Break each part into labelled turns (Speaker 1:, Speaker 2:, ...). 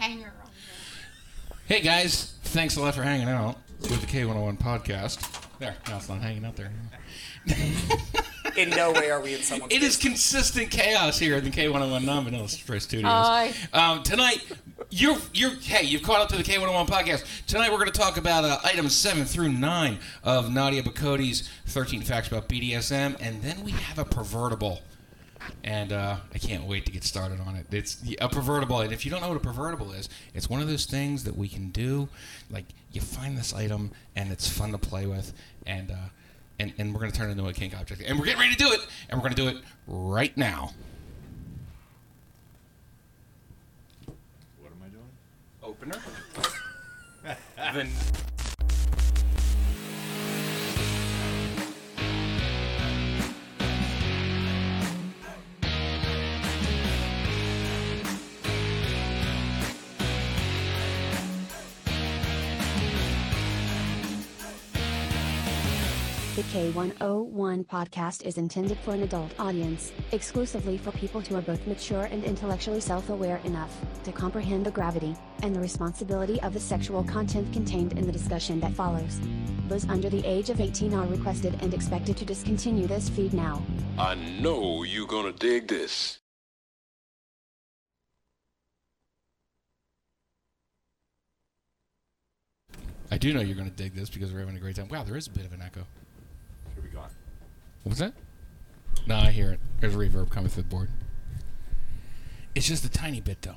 Speaker 1: hanger on
Speaker 2: Hey guys, thanks a lot for hanging out with the K101 podcast. There, now it's not hanging out there.
Speaker 3: In no way are we in someone's.
Speaker 2: It is consistent chaos here in the K101 Non-Vanilla Stress Studios.
Speaker 1: Hi.
Speaker 2: Um, tonight, you're you're hey, you've caught up to the K101 podcast. Tonight we're going to talk about uh, items seven through nine of Nadia Bokody's 13 Facts About BDSM, and then we have a pervertible. And uh, I can't wait to get started on it. It's a pervertible, and if you don't know what a pervertible is, it's one of those things that we can do. Like you find this item, and it's fun to play with, and uh, and, and we're going to turn it into a kink object, and we're getting ready to do it, and we're going to do it right now.
Speaker 4: What am I doing?
Speaker 2: Opener. then
Speaker 5: The K101 podcast is intended for an adult audience, exclusively for people who are both mature and intellectually self aware enough to comprehend the gravity and the responsibility of the sexual content contained in the discussion that follows. Those under the age of 18 are requested and expected to discontinue this feed now.
Speaker 6: I know you're gonna dig this.
Speaker 2: I do know you're going to dig this because we're having a great time. Wow, there is a bit of an echo. What was that? No, I hear it. There's reverb coming through the board. It's just a tiny bit, though.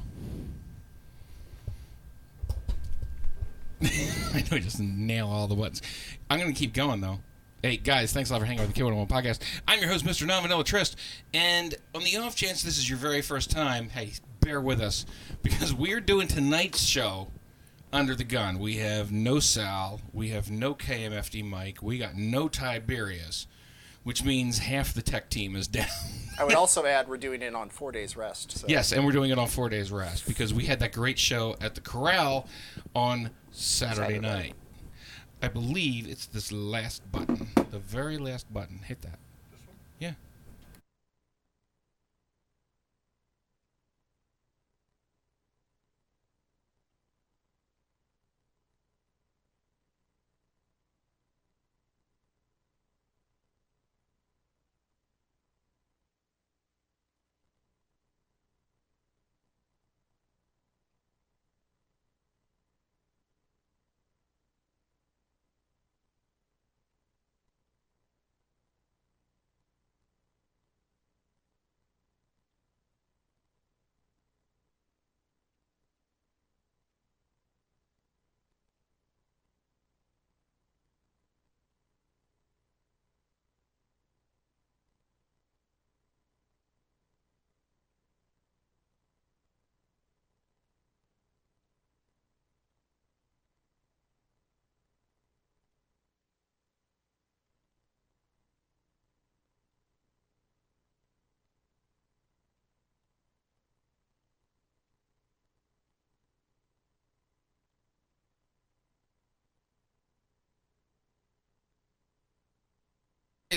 Speaker 2: I know, just nail all the buttons. I'm going to keep going, though. Hey, guys, thanks a lot for hanging out with the K101 podcast. I'm your host, Mr. Non-Vanilla Tryst, and on the off chance this is your very first time, hey, bear with us, because we're doing tonight's show under the gun. We have no Sal, we have no KMFD Mike, we got no Tiberius, which means half the tech team is down.
Speaker 3: I would also add we're doing it on four days rest. So.
Speaker 2: yes, and we're doing it on four days rest because we had that great show at the Corral on Saturday,
Speaker 3: Saturday.
Speaker 2: night. I believe it's this last button, the very last button. Hit that. Yeah.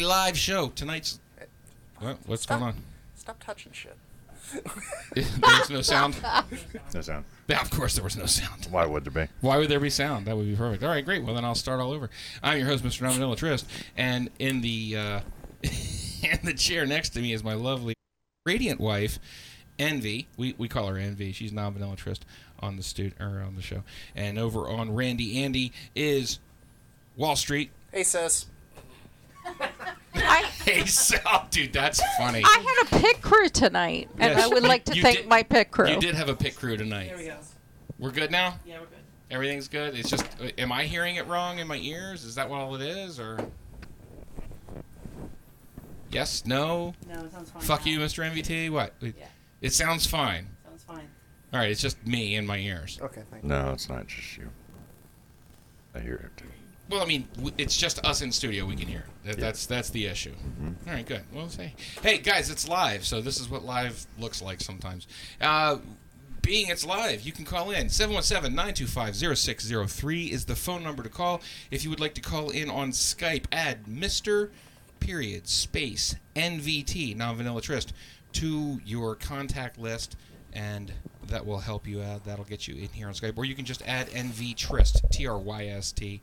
Speaker 2: Live show tonight's. What, what's
Speaker 3: Stop.
Speaker 2: going on?
Speaker 3: Stop touching shit.
Speaker 2: There's no sound.
Speaker 4: No sound.
Speaker 2: Yeah, of course there was no sound.
Speaker 4: Why would there be?
Speaker 2: Why would there be sound? That would be perfect. All right, great. Well, then I'll start all over. I'm your host, Mr. Non-Vanilla Tryst, and in the uh, in the chair next to me is my lovely, radiant wife, Envy. We, we call her Envy. She's non-vanilla Tryst on the stu- or on the show. And over on Randy Andy is Wall Street.
Speaker 3: Hey, sis.
Speaker 1: I,
Speaker 2: Hey, Sal, dude, that's funny.
Speaker 1: I had a pit crew tonight, and
Speaker 2: Yes,
Speaker 1: I would
Speaker 2: you-
Speaker 1: like to thank
Speaker 2: did-
Speaker 1: my pit crew.
Speaker 2: You did have a pit crew tonight.
Speaker 7: There we go.
Speaker 2: We're good now.
Speaker 7: Yeah, we're good.
Speaker 2: Everything's good. It's just, uh, am I hearing it wrong in my ears? Is that what all it is, or? Yes. No.
Speaker 7: No, it sounds fine.
Speaker 2: Fuck
Speaker 7: now.
Speaker 2: you, Mr. MVT. What? It,
Speaker 7: Yeah.
Speaker 2: it sounds fine.
Speaker 7: Sounds fine.
Speaker 2: All right. It's just me in my ears.
Speaker 3: Okay, thank you.
Speaker 4: No, it's not just you. I hear it too.
Speaker 2: Well, I mean, it's just us in studio. We can hear. That,
Speaker 4: Yeah.
Speaker 2: That's that's the issue. All right, good. Well, say, hey guys, it's live, so this is what live looks like sometimes. Uh, being it's live, you can call in 717-925-0603 is the phone number to call. If you would like to call in on Skype, add Mister period space NVT non vanilla tryst to your contact list, and that will help you out. That'll get you in here on Skype. Or you can just add NVTryst, T R Y S T,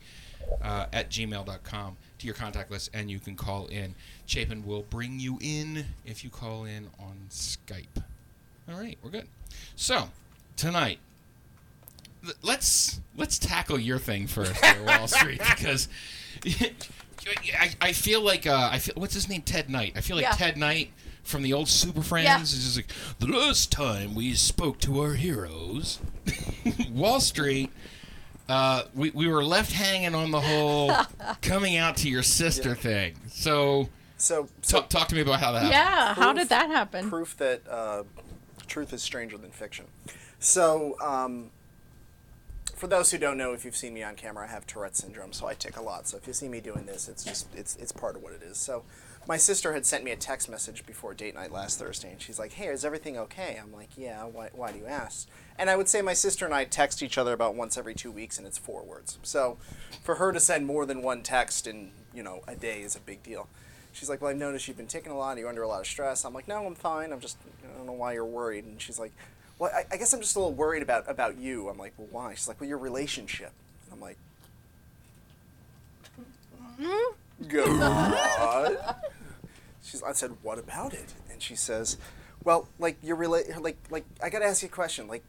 Speaker 2: uh, at gmail.com to your contact list and you can call in. Chapin will bring you in if you call in on Skype. All right, we're good. So, tonight, l- let's let's tackle your thing first, here, Wall Street, because I, I feel like uh, I feel what's his name, Ted Knight. I feel like
Speaker 1: Yeah.
Speaker 2: Ted Knight from the old Super Friends
Speaker 1: Yeah.
Speaker 2: is just like the last time we spoke to our heroes, Wall Street. Uh, we, we were left hanging on the whole coming out to your sister thing. So,
Speaker 3: So, so
Speaker 2: talk, talk to me about how that happened.
Speaker 1: Yeah, how did that happen?
Speaker 3: proof that uh, truth is stranger than fiction. So, um, for those who don't know, if you've seen me on camera, I have Tourette syndrome, so I tick a lot. So if you see me doing this, it's just it's it's part of what it is. So, my sister had sent me a text message before date night last Thursday, and she's like, "Hey, is everything okay?" I'm like, "Yeah." Why, why do you ask? And I would say my sister and I text each other about once every two weeks, and it's four words. So, for her to send more than one text in you know a day is a big deal. She's like, "Well, I've noticed you've been taking a lot. Are you under a lot of stress?" I'm like, "No, I'm fine. I'm just I don't know why you're worried." And she's like, "Well, I, I guess I'm just a little worried about about you." I'm like, "Well, why?" She's like, "Well, your relationship." I'm like, mm-hmm. "God." She's. I said, "What about it?" And she says, "Well, like your rela- like like I gotta ask you a question. Like,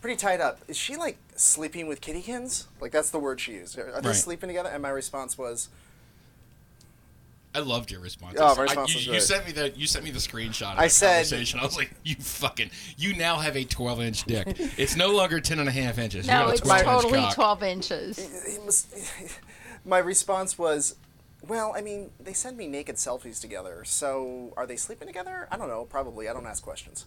Speaker 3: pretty tied up. Is she like sleeping with kittykins? Like that's the word she used. Are they
Speaker 2: Right.
Speaker 3: sleeping together?" And my response was,
Speaker 2: I loved your response.
Speaker 3: Oh, my
Speaker 2: I- you,
Speaker 3: was
Speaker 2: you
Speaker 3: great.
Speaker 2: sent me the you sent me the screenshot. Of
Speaker 3: I
Speaker 2: the
Speaker 3: said-
Speaker 2: conversation. I was like, you fucking, you now have a 12 inch dick. It's no longer 10 and a half inches. You
Speaker 1: No,
Speaker 2: got a
Speaker 1: it's
Speaker 2: 12 inch
Speaker 1: totally
Speaker 2: cock.
Speaker 1: 12 inches.
Speaker 3: it was, my response was, well, I mean, they send me naked selfies together, so are they sleeping together? I don't know, probably. I don't ask questions.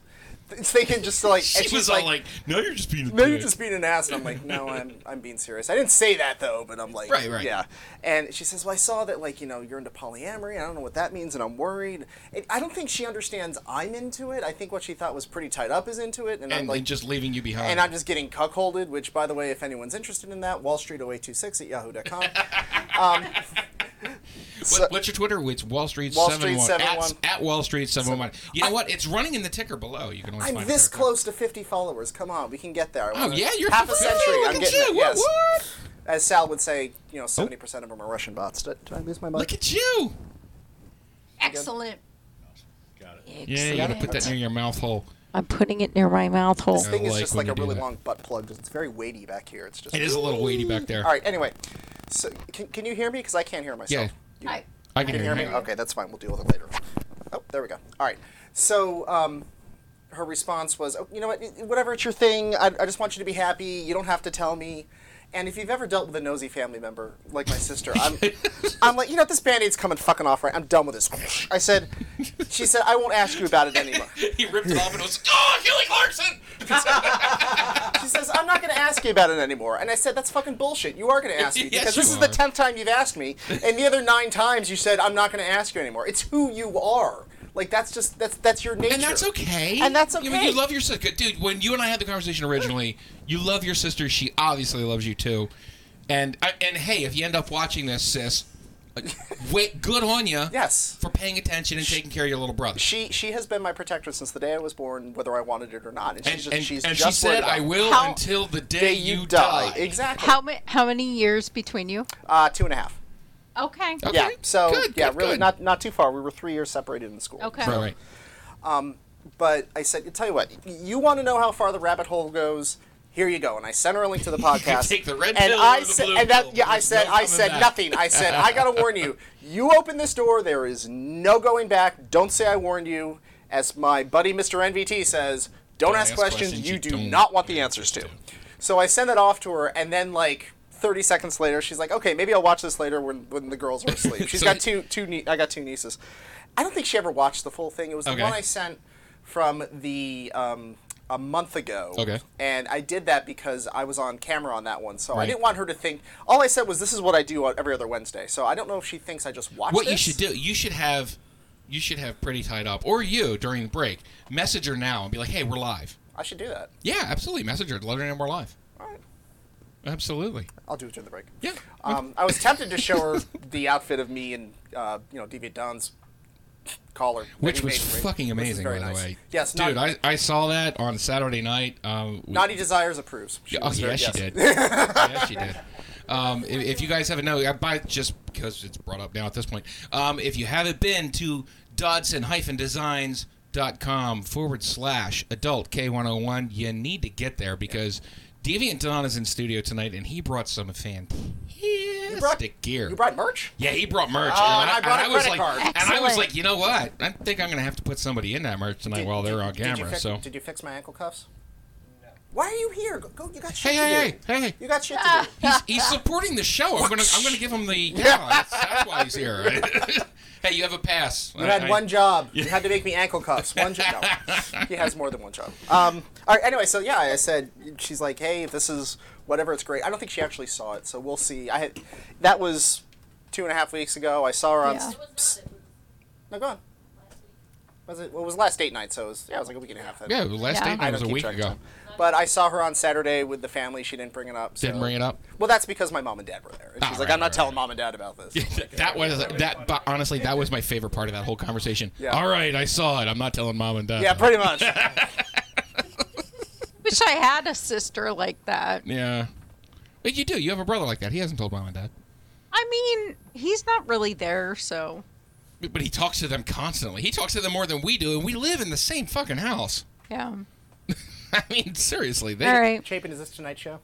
Speaker 3: It's thinking just to, like,
Speaker 2: She
Speaker 3: and
Speaker 2: was all like, "No, you're just being a
Speaker 3: no, you're just being an ass. And I'm like, no, I'm, I'm being serious. I didn't say that though, but I'm like,
Speaker 2: Right, right.
Speaker 3: yeah. And she says, well, I saw that like you know you're into polyamory. I don't know what that means, and I'm worried. It, I don't think she understands I'm into it. I think what she thought was pretty tied up is into it, and, I'm like,
Speaker 2: just leaving you behind.
Speaker 3: and I'm just getting cuckolded, which, by the way, if anyone's interested in that, Wall Street 0826 at yahoo.com.
Speaker 2: Um, what, what's your Twitter? It's Wall Street
Speaker 3: Wall
Speaker 2: seven one
Speaker 3: 71.
Speaker 2: at, at Wall Street seven one. You know what? It's running in the ticker below. You can always
Speaker 3: I'm
Speaker 2: find
Speaker 3: this
Speaker 2: it
Speaker 3: close to 50 followers. Come on, we can get there.
Speaker 2: Oh yeah, you're
Speaker 3: half a century.
Speaker 2: Look
Speaker 3: I'm
Speaker 2: at you.
Speaker 3: it,
Speaker 2: What,
Speaker 3: yes.
Speaker 2: what?
Speaker 3: As Sal would say, you know, 70% of them are Russian bots. Did, did I lose my mic?
Speaker 2: Look at you.
Speaker 1: Excellent. Got it. Excellent.
Speaker 2: Yeah, you gotta put that near your mouth hole.
Speaker 1: I'm putting it near my mouth hole.
Speaker 3: this thing is
Speaker 2: like
Speaker 3: just like a really
Speaker 2: that.
Speaker 3: long butt plug. 'cause It's very weighty back here. It's just.
Speaker 2: It is a little weighty back there.
Speaker 3: All right. Anyway, so can, can you hear me? Because I can't hear myself.
Speaker 2: Yeah.
Speaker 1: I,
Speaker 2: I can
Speaker 3: Can
Speaker 2: hear
Speaker 3: hear me?
Speaker 2: you.
Speaker 3: Okay, that's fine. We'll deal with it later. Oh, there we go. All right. So, um, her response was, oh, you know what, whatever, it's your thing. I, I just want you to be happy. You don't have to tell me. And if you've ever dealt with a nosy family member like my sister, I'm, I'm like, you know, what, this band-aid's coming fucking off right. I'm done with this. I said, she said, I won't ask you about it anymore.
Speaker 2: he ripped it off and was, oh, Kelly Clarkson.
Speaker 3: She says, I'm not going to ask you about it anymore. And I said, that's fucking bullshit. You are going to ask me because
Speaker 2: you
Speaker 3: this is the tenth time you've asked me, and the other nine times you said, I'm not going to ask you anymore. It's who you are. Like that's just that's that's your nature.
Speaker 2: And that's okay.
Speaker 3: And that's
Speaker 2: I mean,
Speaker 3: okay.
Speaker 2: you love your sister, dude. When you and I had the conversation originally, you love your sister. She obviously loves you too. And and hey, if you end up watching this, sis, wait, good on you.
Speaker 3: Yes.
Speaker 2: For paying attention and taking care of your little brother.
Speaker 3: She she has been my protector since the day I was born, whether I wanted it or not. And she's just,
Speaker 2: and,
Speaker 3: she's
Speaker 2: and
Speaker 3: just worried
Speaker 2: said, "I will
Speaker 1: How-
Speaker 2: until the day,
Speaker 3: day
Speaker 2: you, die.
Speaker 3: Exactly.
Speaker 1: how, ma- how many years between you?
Speaker 3: Uh, two and a half.
Speaker 1: Okay.
Speaker 2: Okay.
Speaker 3: Yeah. So
Speaker 2: Good,
Speaker 3: yeah,
Speaker 2: good,
Speaker 3: really
Speaker 2: good.
Speaker 3: not not too far. We were three years separated in school.
Speaker 1: Okay.
Speaker 2: Right, right.
Speaker 3: But I said, tell you what, you want to know how far the rabbit hole goes? Here you go. And I sent her a link to the podcast.
Speaker 2: take the red
Speaker 3: and
Speaker 2: pill
Speaker 3: I
Speaker 2: or the
Speaker 3: said,
Speaker 2: blue
Speaker 3: and that, yeah, I said,
Speaker 2: no
Speaker 3: I said
Speaker 2: back.
Speaker 3: nothing. I said, I gotta warn you. You open this door, there is no going back. Don't say I warned you. As my buddy Mr. NVT says, don't,
Speaker 2: Don't
Speaker 3: ask,
Speaker 2: ask
Speaker 3: questions,
Speaker 2: questions
Speaker 3: you
Speaker 2: you
Speaker 3: do
Speaker 2: don't
Speaker 3: want the answers to.
Speaker 2: answers
Speaker 3: So I send that off to her, and then like 30 seconds later, she's like, "Okay, maybe I'll watch this later when, when the girls are asleep." She's
Speaker 2: So-
Speaker 3: got two two nie- I got two nieces. I don't think she ever watched the full thing. It was the one I sent from the um, a month ago.
Speaker 2: Okay.
Speaker 3: And I did that because I was on camera on that one, so I didn't want her to think. All I said was, "This is what I do every other Wednesday." So I don't know if she thinks I just watch.
Speaker 2: What you should do, you should have, you should have pretty tied up, or you during the break, message her now and be like, "Hey, we're live."
Speaker 3: I should do that.
Speaker 2: Yeah, absolutely. Message her. Let her know we're live. Absolutely.
Speaker 3: I'll do it during the break.
Speaker 2: Yeah.
Speaker 3: Um, I was tempted to show her the outfit of me and uh, you know Deviant Don's collar,
Speaker 2: Which was
Speaker 3: made
Speaker 2: fucking amazing, by the way.
Speaker 3: Yes,
Speaker 2: dude, I, I saw that on Saturday night. Um, we-
Speaker 3: Naughty Desires approves. She
Speaker 2: oh
Speaker 3: very-
Speaker 2: yes, she did. yes, she did. Um, if, if you guys haven't known, I buy just because it's brought up now at this point. Um, if you haven't been to Dodson-Designs.com forward slash adult K101, you need to get there because Deviant Don is in studio tonight and he brought some fantastic
Speaker 3: brought-
Speaker 2: gear.
Speaker 3: You brought merch?
Speaker 2: Yeah, he brought merch.
Speaker 3: Oh, and I brought a
Speaker 2: was
Speaker 3: credit
Speaker 2: like,
Speaker 3: card.
Speaker 2: and I was like, you know what? I think I'm gonna have to put somebody in that merch tonight
Speaker 3: Did-
Speaker 2: while they're
Speaker 3: did-
Speaker 2: on
Speaker 3: did you
Speaker 2: camera.
Speaker 3: fix-
Speaker 2: so,
Speaker 3: did you fix my ankle cuffs? No. Why are you here? Go, go you got shit
Speaker 2: hey,
Speaker 3: to
Speaker 2: hey,
Speaker 3: do.
Speaker 2: hey, hey!
Speaker 3: You got shit to do.
Speaker 2: He's, he's supporting the show. I'm gonna I'm gonna give him the yeah. That's, that's why he's here. hey, you have a pass.
Speaker 3: You had one job. You had to make me ankle cuffs. One job. No. He has more than one job. Um, all right, anyway, so yeah, I said, she's like, hey, if this is whatever, it's great. I don't think she actually saw it, so we'll see. I had, That was two and a half weeks ago. I saw her on.
Speaker 1: Yeah.
Speaker 3: s- No, go on. Was it? Well, it was last date night, so it was, yeah, it was like a week and a half. then.
Speaker 2: Yeah, the last
Speaker 1: Yeah.
Speaker 2: date
Speaker 3: I
Speaker 2: night was a week
Speaker 3: track of
Speaker 2: ago.
Speaker 3: Time. But I saw her on Saturday with the family. She didn't bring it up. So.
Speaker 2: Didn't bring it up.
Speaker 3: Well, that's because my mom and dad were there. And
Speaker 2: Ah,
Speaker 3: she's like,
Speaker 2: right,
Speaker 3: I'm not
Speaker 2: right,
Speaker 3: telling mom and dad about this.
Speaker 2: That was that. But honestly, that was my favorite part of that whole conversation.
Speaker 3: Yeah.
Speaker 2: All right, I saw it. I'm not telling mom and dad.
Speaker 3: yeah, pretty much.
Speaker 1: Wish I had a sister like that.
Speaker 2: Yeah. But you do. You have a brother like that. He hasn't told mom and dad.
Speaker 1: I mean, he's not really there, so
Speaker 2: But he talks to them constantly. He talks to them more than we do, and we live in the same fucking house.
Speaker 1: yeah.
Speaker 2: I mean, seriously. They,
Speaker 1: All right.
Speaker 3: Chapin, is this tonight's show?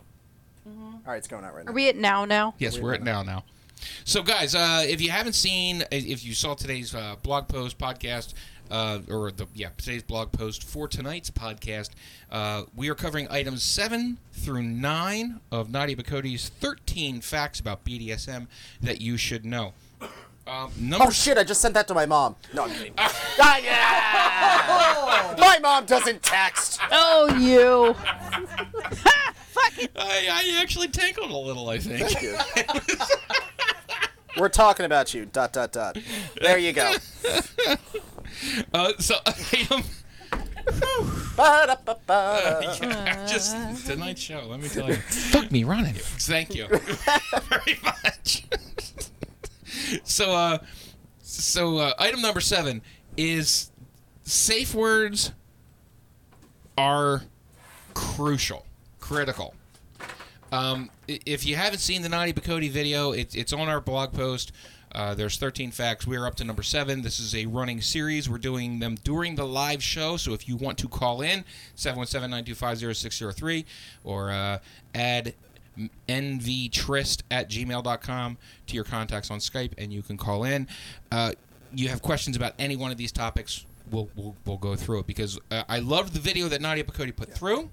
Speaker 3: Mhm. All right, it's going out right now.
Speaker 1: Are we at now now?
Speaker 2: Yes, we're at now now. So, guys, uh, if you haven't seen, if you saw today's uh, blog post podcast, uh, or the yeah today's blog post for tonight's podcast, uh, we are covering items seven through nine of Nadia Bokody's thirteen facts about BDSM that you should know. Um, number
Speaker 3: Oh shit! I just sent that to my mom. No, I'm kidding. ah, yeah! my mom doesn't text.
Speaker 1: Oh, you.
Speaker 2: I, I actually tinkled a little. I think.
Speaker 3: Thank you. We're talking about you. Dot dot dot. There you go.
Speaker 2: Uh, so item.
Speaker 3: Ba-da-ba-ba.
Speaker 2: just tonight's show. Let me tell you. Fuck me, Ron. Thank you very much. so, uh, so uh, item number seven is safe words are crucial, critical. Um, if you haven't seen the Nadia Bokody video, it, it's on our blog post. Uh, there's 13 facts. We are up to number seven. This is a running series. We're doing them during the live show. So if you want to call in, 717-925-0603 or uh, add nvtryst at gmail.com to your contacts on Skype and you can call in. Uh, you have questions about any one of these topics, we'll, we'll, we'll go through it because uh, I loved the video that Nadia Bokody put through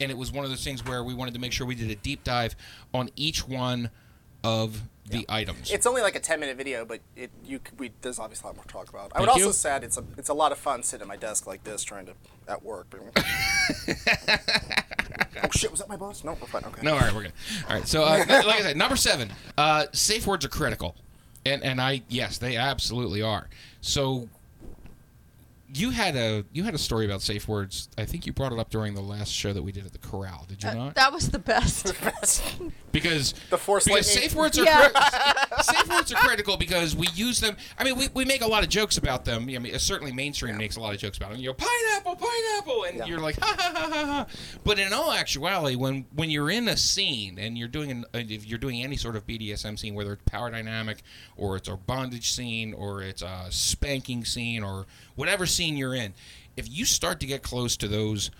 Speaker 2: and it was one of those things where we wanted to make sure we did a deep dive on each one of the items.
Speaker 3: It's only like a 10 minute video, but it you we there's obviously a lot more to talk about. I would
Speaker 2: Thank
Speaker 3: also say it's a it's a lot of fun sitting at my desk like this trying to at work. oh shit! Was that my boss? No, we're fine. Okay.
Speaker 2: no, all right, we're good. All right, so uh, like I said, number seven, uh, safe words are critical, and and I yes, they absolutely are. So you had a you had a story about safe words. I think you brought it up during the last show that we did at the corral. Did you
Speaker 1: Uh,
Speaker 2: not?
Speaker 1: that was the best.
Speaker 2: because
Speaker 3: The Force
Speaker 2: because
Speaker 3: Lightning.
Speaker 2: safe words are
Speaker 1: Yeah.
Speaker 2: cri- safe words are critical because we use them. I mean, we, we make a lot of jokes about them. I mean, certainly mainstream makes a lot of jokes about them. You go pineapple, pineapple, and
Speaker 3: Yeah.
Speaker 2: you're like ha ha ha ha ha. But in all actuality, when when you're in a scene and you're doing an, uh, if you're doing any sort of BDSM scene, whether it's power dynamic or it's a bondage scene or it's a spanking scene or whatever scene you're in, if you start to get close to those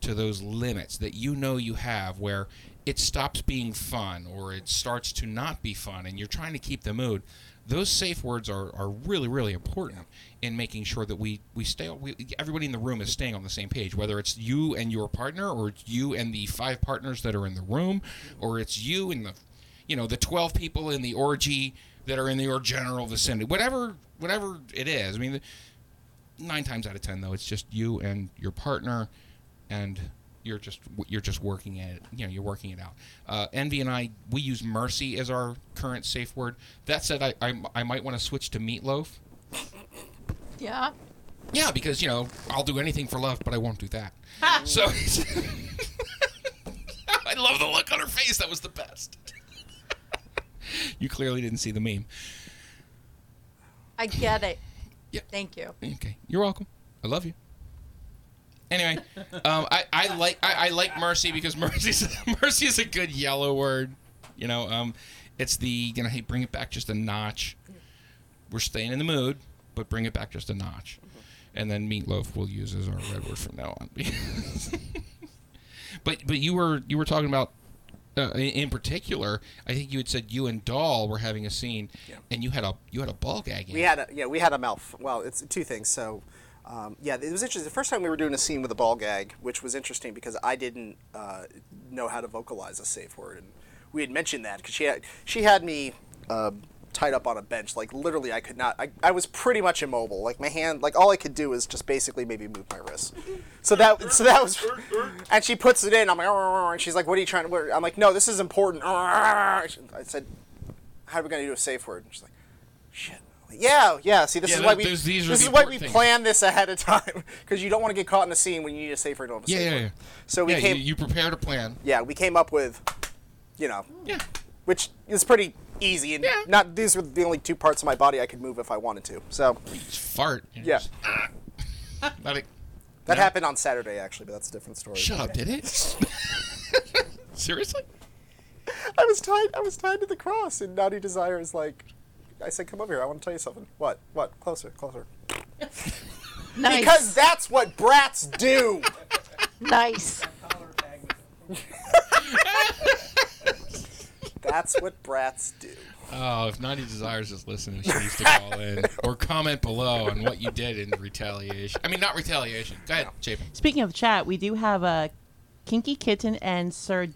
Speaker 2: to those limits that you know you have where it stops being fun or it starts to not be fun and you're trying to keep the mood those safe words are, are really really important in making sure that we we stay we, everybody in the room is staying on the same page whether it's you and your partner or you and the five partners that are in the room or it's you and the you know the 12 people in the orgy that are in your general vicinity whatever whatever it is. I mean nine times out of ten though it's just you and your partner and you're just you're just working at it you know you're working it out. Uh, envy and i we use mercy as our current safe word. That said i i, I might want to switch to meatloaf.
Speaker 1: Yeah.
Speaker 2: yeah because you know i'll do anything for love but i won't do that. So i love the look on her face. That was the best. You clearly didn't see the meme.
Speaker 1: I get it. Thank you.
Speaker 2: Okay, you're welcome. I love you. Anyway, um, I, I like I, I like mercy because mercy mercy is a good yellow word. You know, um, it's the you know hey bring it back just a notch. We're staying in the mood, but bring it back just a notch, and then meatloaf we'll use as our red word from now on. but but you were you were talking about. Uh, in particular, I think you had said you and Doll were having a scene, and you had a you had a ball gag.
Speaker 3: We had a yeah, we had a mouth. Well, it's two things. So, um, yeah, it was interesting. The first time we were doing a scene with a ball gag, which was interesting because I didn't uh, know how to vocalize a safe word, and we had mentioned that because she had she had me uh, tied up on a bench, like literally I could not. I, I was pretty much immobile. Like my hand, like all I could do is just basically maybe move my wrist. So that so that was, and she puts it in. I'm like, and she's like, "What are you trying to?" what-" I'm like, "No, this is important." I said, "How are we gonna do a safe word?" And she's like, "Shit." Yeah, yeah. See, this
Speaker 2: Yeah,
Speaker 3: is why we this is why we
Speaker 2: things.
Speaker 3: plan this ahead of time because you don't want to get caught in a scene when you need a safe word. Of a
Speaker 2: Yeah,
Speaker 3: safe
Speaker 2: yeah, yeah.
Speaker 3: So we
Speaker 2: yeah,
Speaker 3: came.
Speaker 2: you, you prepared a plan.
Speaker 3: yeah, we came up with, you know,
Speaker 2: Yeah.
Speaker 3: which is pretty easy and
Speaker 2: Yeah.
Speaker 3: not. These were the only two parts of my body I could move if I wanted to. So
Speaker 2: fart.
Speaker 3: Yeah,
Speaker 2: just- Let
Speaker 3: that
Speaker 2: Yeah.
Speaker 3: happened on Saturday actually, but that's a different story.
Speaker 2: Shut up, did it? Seriously?
Speaker 3: I was tied. I was tied to the cross, and Naughty Desire is like. I said, "Come over here. I want to tell you something." What? What? Closer, closer.
Speaker 1: Nice.
Speaker 3: Because that's what brats do.
Speaker 1: nice.
Speaker 3: That's what brats do.
Speaker 2: Oh, if Naughty Desires is listening, she needs to call in or comment below on what you did in retaliation. I mean, not retaliation. Go ahead, Chapin.
Speaker 7: Speaking of chat, we do have a Kinky Kitten and Sir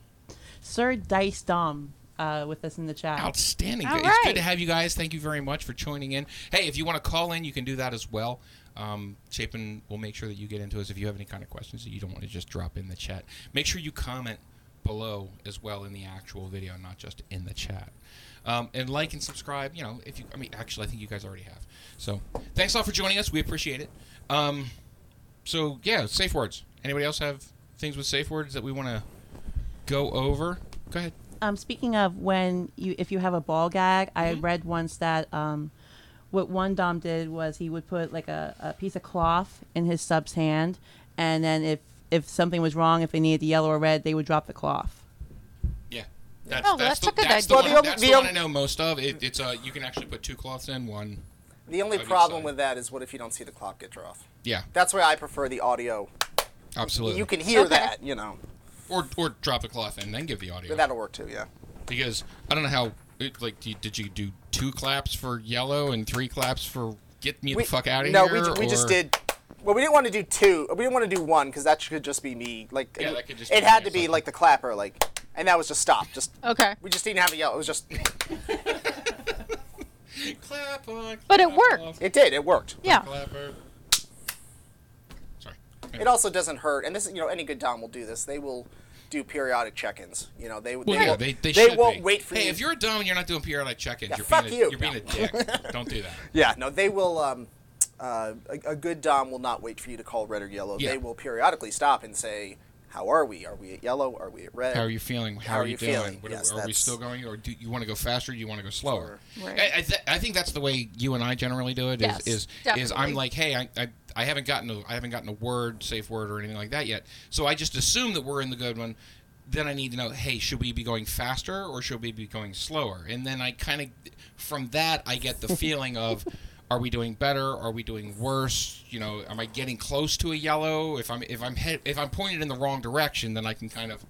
Speaker 7: Sir Dice Dom uh, with us in the chat.
Speaker 2: Outstanding.
Speaker 1: All
Speaker 2: It's good to have you guys. Thank you very much for joining in. Hey, if you want to call in, you can do that as well. Um, Chapin will make sure that you get into us if you have any kind of questions that you don't want to just drop in the chat. Make sure you comment below as well in the actual video, not just in the chat. Um, and like and subscribe. You know, if you, I mean, actually, I think you guys already have. So, thanks a lot for joining us. We appreciate it. Um, so yeah, safe words. Anybody else have things with safe words that we want to go over? Go ahead.
Speaker 7: Um, speaking of when you, if you have a ball gag, I
Speaker 2: Mm-hmm.
Speaker 7: read once that um, what one Dom did was he would put like a, a piece of cloth in his sub's hand, and then if if something was wrong, if they needed the yellow or red, they would drop the cloth.
Speaker 2: Yeah. That's,
Speaker 1: Oh,
Speaker 2: that's,
Speaker 1: that's
Speaker 2: the,
Speaker 1: a good
Speaker 2: that's the
Speaker 3: idea.
Speaker 2: one,
Speaker 3: Well, the
Speaker 2: that's
Speaker 3: only-
Speaker 2: the
Speaker 3: the
Speaker 2: one I know most of. It, it's uh, you can actually put two cloths in one.
Speaker 3: The only problem with that is what if you don't see the clock get drawn off?
Speaker 2: Yeah,
Speaker 3: That's why I prefer the audio.
Speaker 2: absolutely.
Speaker 3: You can hear
Speaker 1: Okay.
Speaker 3: that, you know.
Speaker 2: or or drop the cloth in, then give the audio.
Speaker 3: That'll work too, yeah.
Speaker 2: because I don't know how. It, like, did you do two claps for yellow and three claps for get me the fuck out of
Speaker 3: no,
Speaker 2: here?
Speaker 3: No, we, ju- we just did. Well, we didn't want to do two. We didn't want to do one because that could just be me. Like,
Speaker 2: Yeah, that could just
Speaker 3: it
Speaker 2: be
Speaker 3: had to be like the clapper, like, and that was just stop. Just
Speaker 1: Okay.
Speaker 3: we just didn't have a yell. It was just
Speaker 2: clap on.
Speaker 1: But it worked.
Speaker 2: off,
Speaker 3: it did. It worked.
Speaker 1: Yeah.
Speaker 2: Clapper. Sorry.
Speaker 3: It also doesn't hurt, and this is you know any good dom will do this. They will do periodic check-ins. You know they
Speaker 2: Well,
Speaker 3: they,
Speaker 2: yeah,
Speaker 3: will,
Speaker 2: they, they, should
Speaker 3: won't
Speaker 2: be.
Speaker 3: wait for
Speaker 2: hey,
Speaker 3: you.
Speaker 2: Hey, if you're a dumb and you're not doing periodic check-ins,
Speaker 3: Yeah,
Speaker 2: you're,
Speaker 3: fuck
Speaker 2: being a,
Speaker 3: you.
Speaker 2: you're being a dick. Don't do that.
Speaker 3: Yeah, no, they will. Um, uh, a, a good dom will not wait for you to call red or yellow.
Speaker 2: Yeah.
Speaker 3: They will periodically stop and say, "How are we? Are we at yellow? Are we at red?
Speaker 2: How are you feeling? How,
Speaker 3: How
Speaker 2: are
Speaker 3: are
Speaker 2: you,
Speaker 3: you
Speaker 2: doing?
Speaker 3: feeling?
Speaker 2: What,
Speaker 3: Yes,
Speaker 2: are we still going, or do you want to go faster? Or do you want to go slower?
Speaker 1: Right.
Speaker 2: I, I, th- I think that's the way you and I generally do it. Is
Speaker 1: Yes,
Speaker 2: is, is. I'm like, hey, I, I I haven't gotten a I haven't gotten a word, safe word, or anything like that yet. So I just assume that we're in the good one. Then I need to know, hey, should we be going faster or should we be going slower? And then I kind of, from that, I get the feeling of, are we doing better? Are we doing worse? You know, am I getting close to a yellow? If I'm if I'm head, if I'm pointed in the wrong direction, then I can kind of,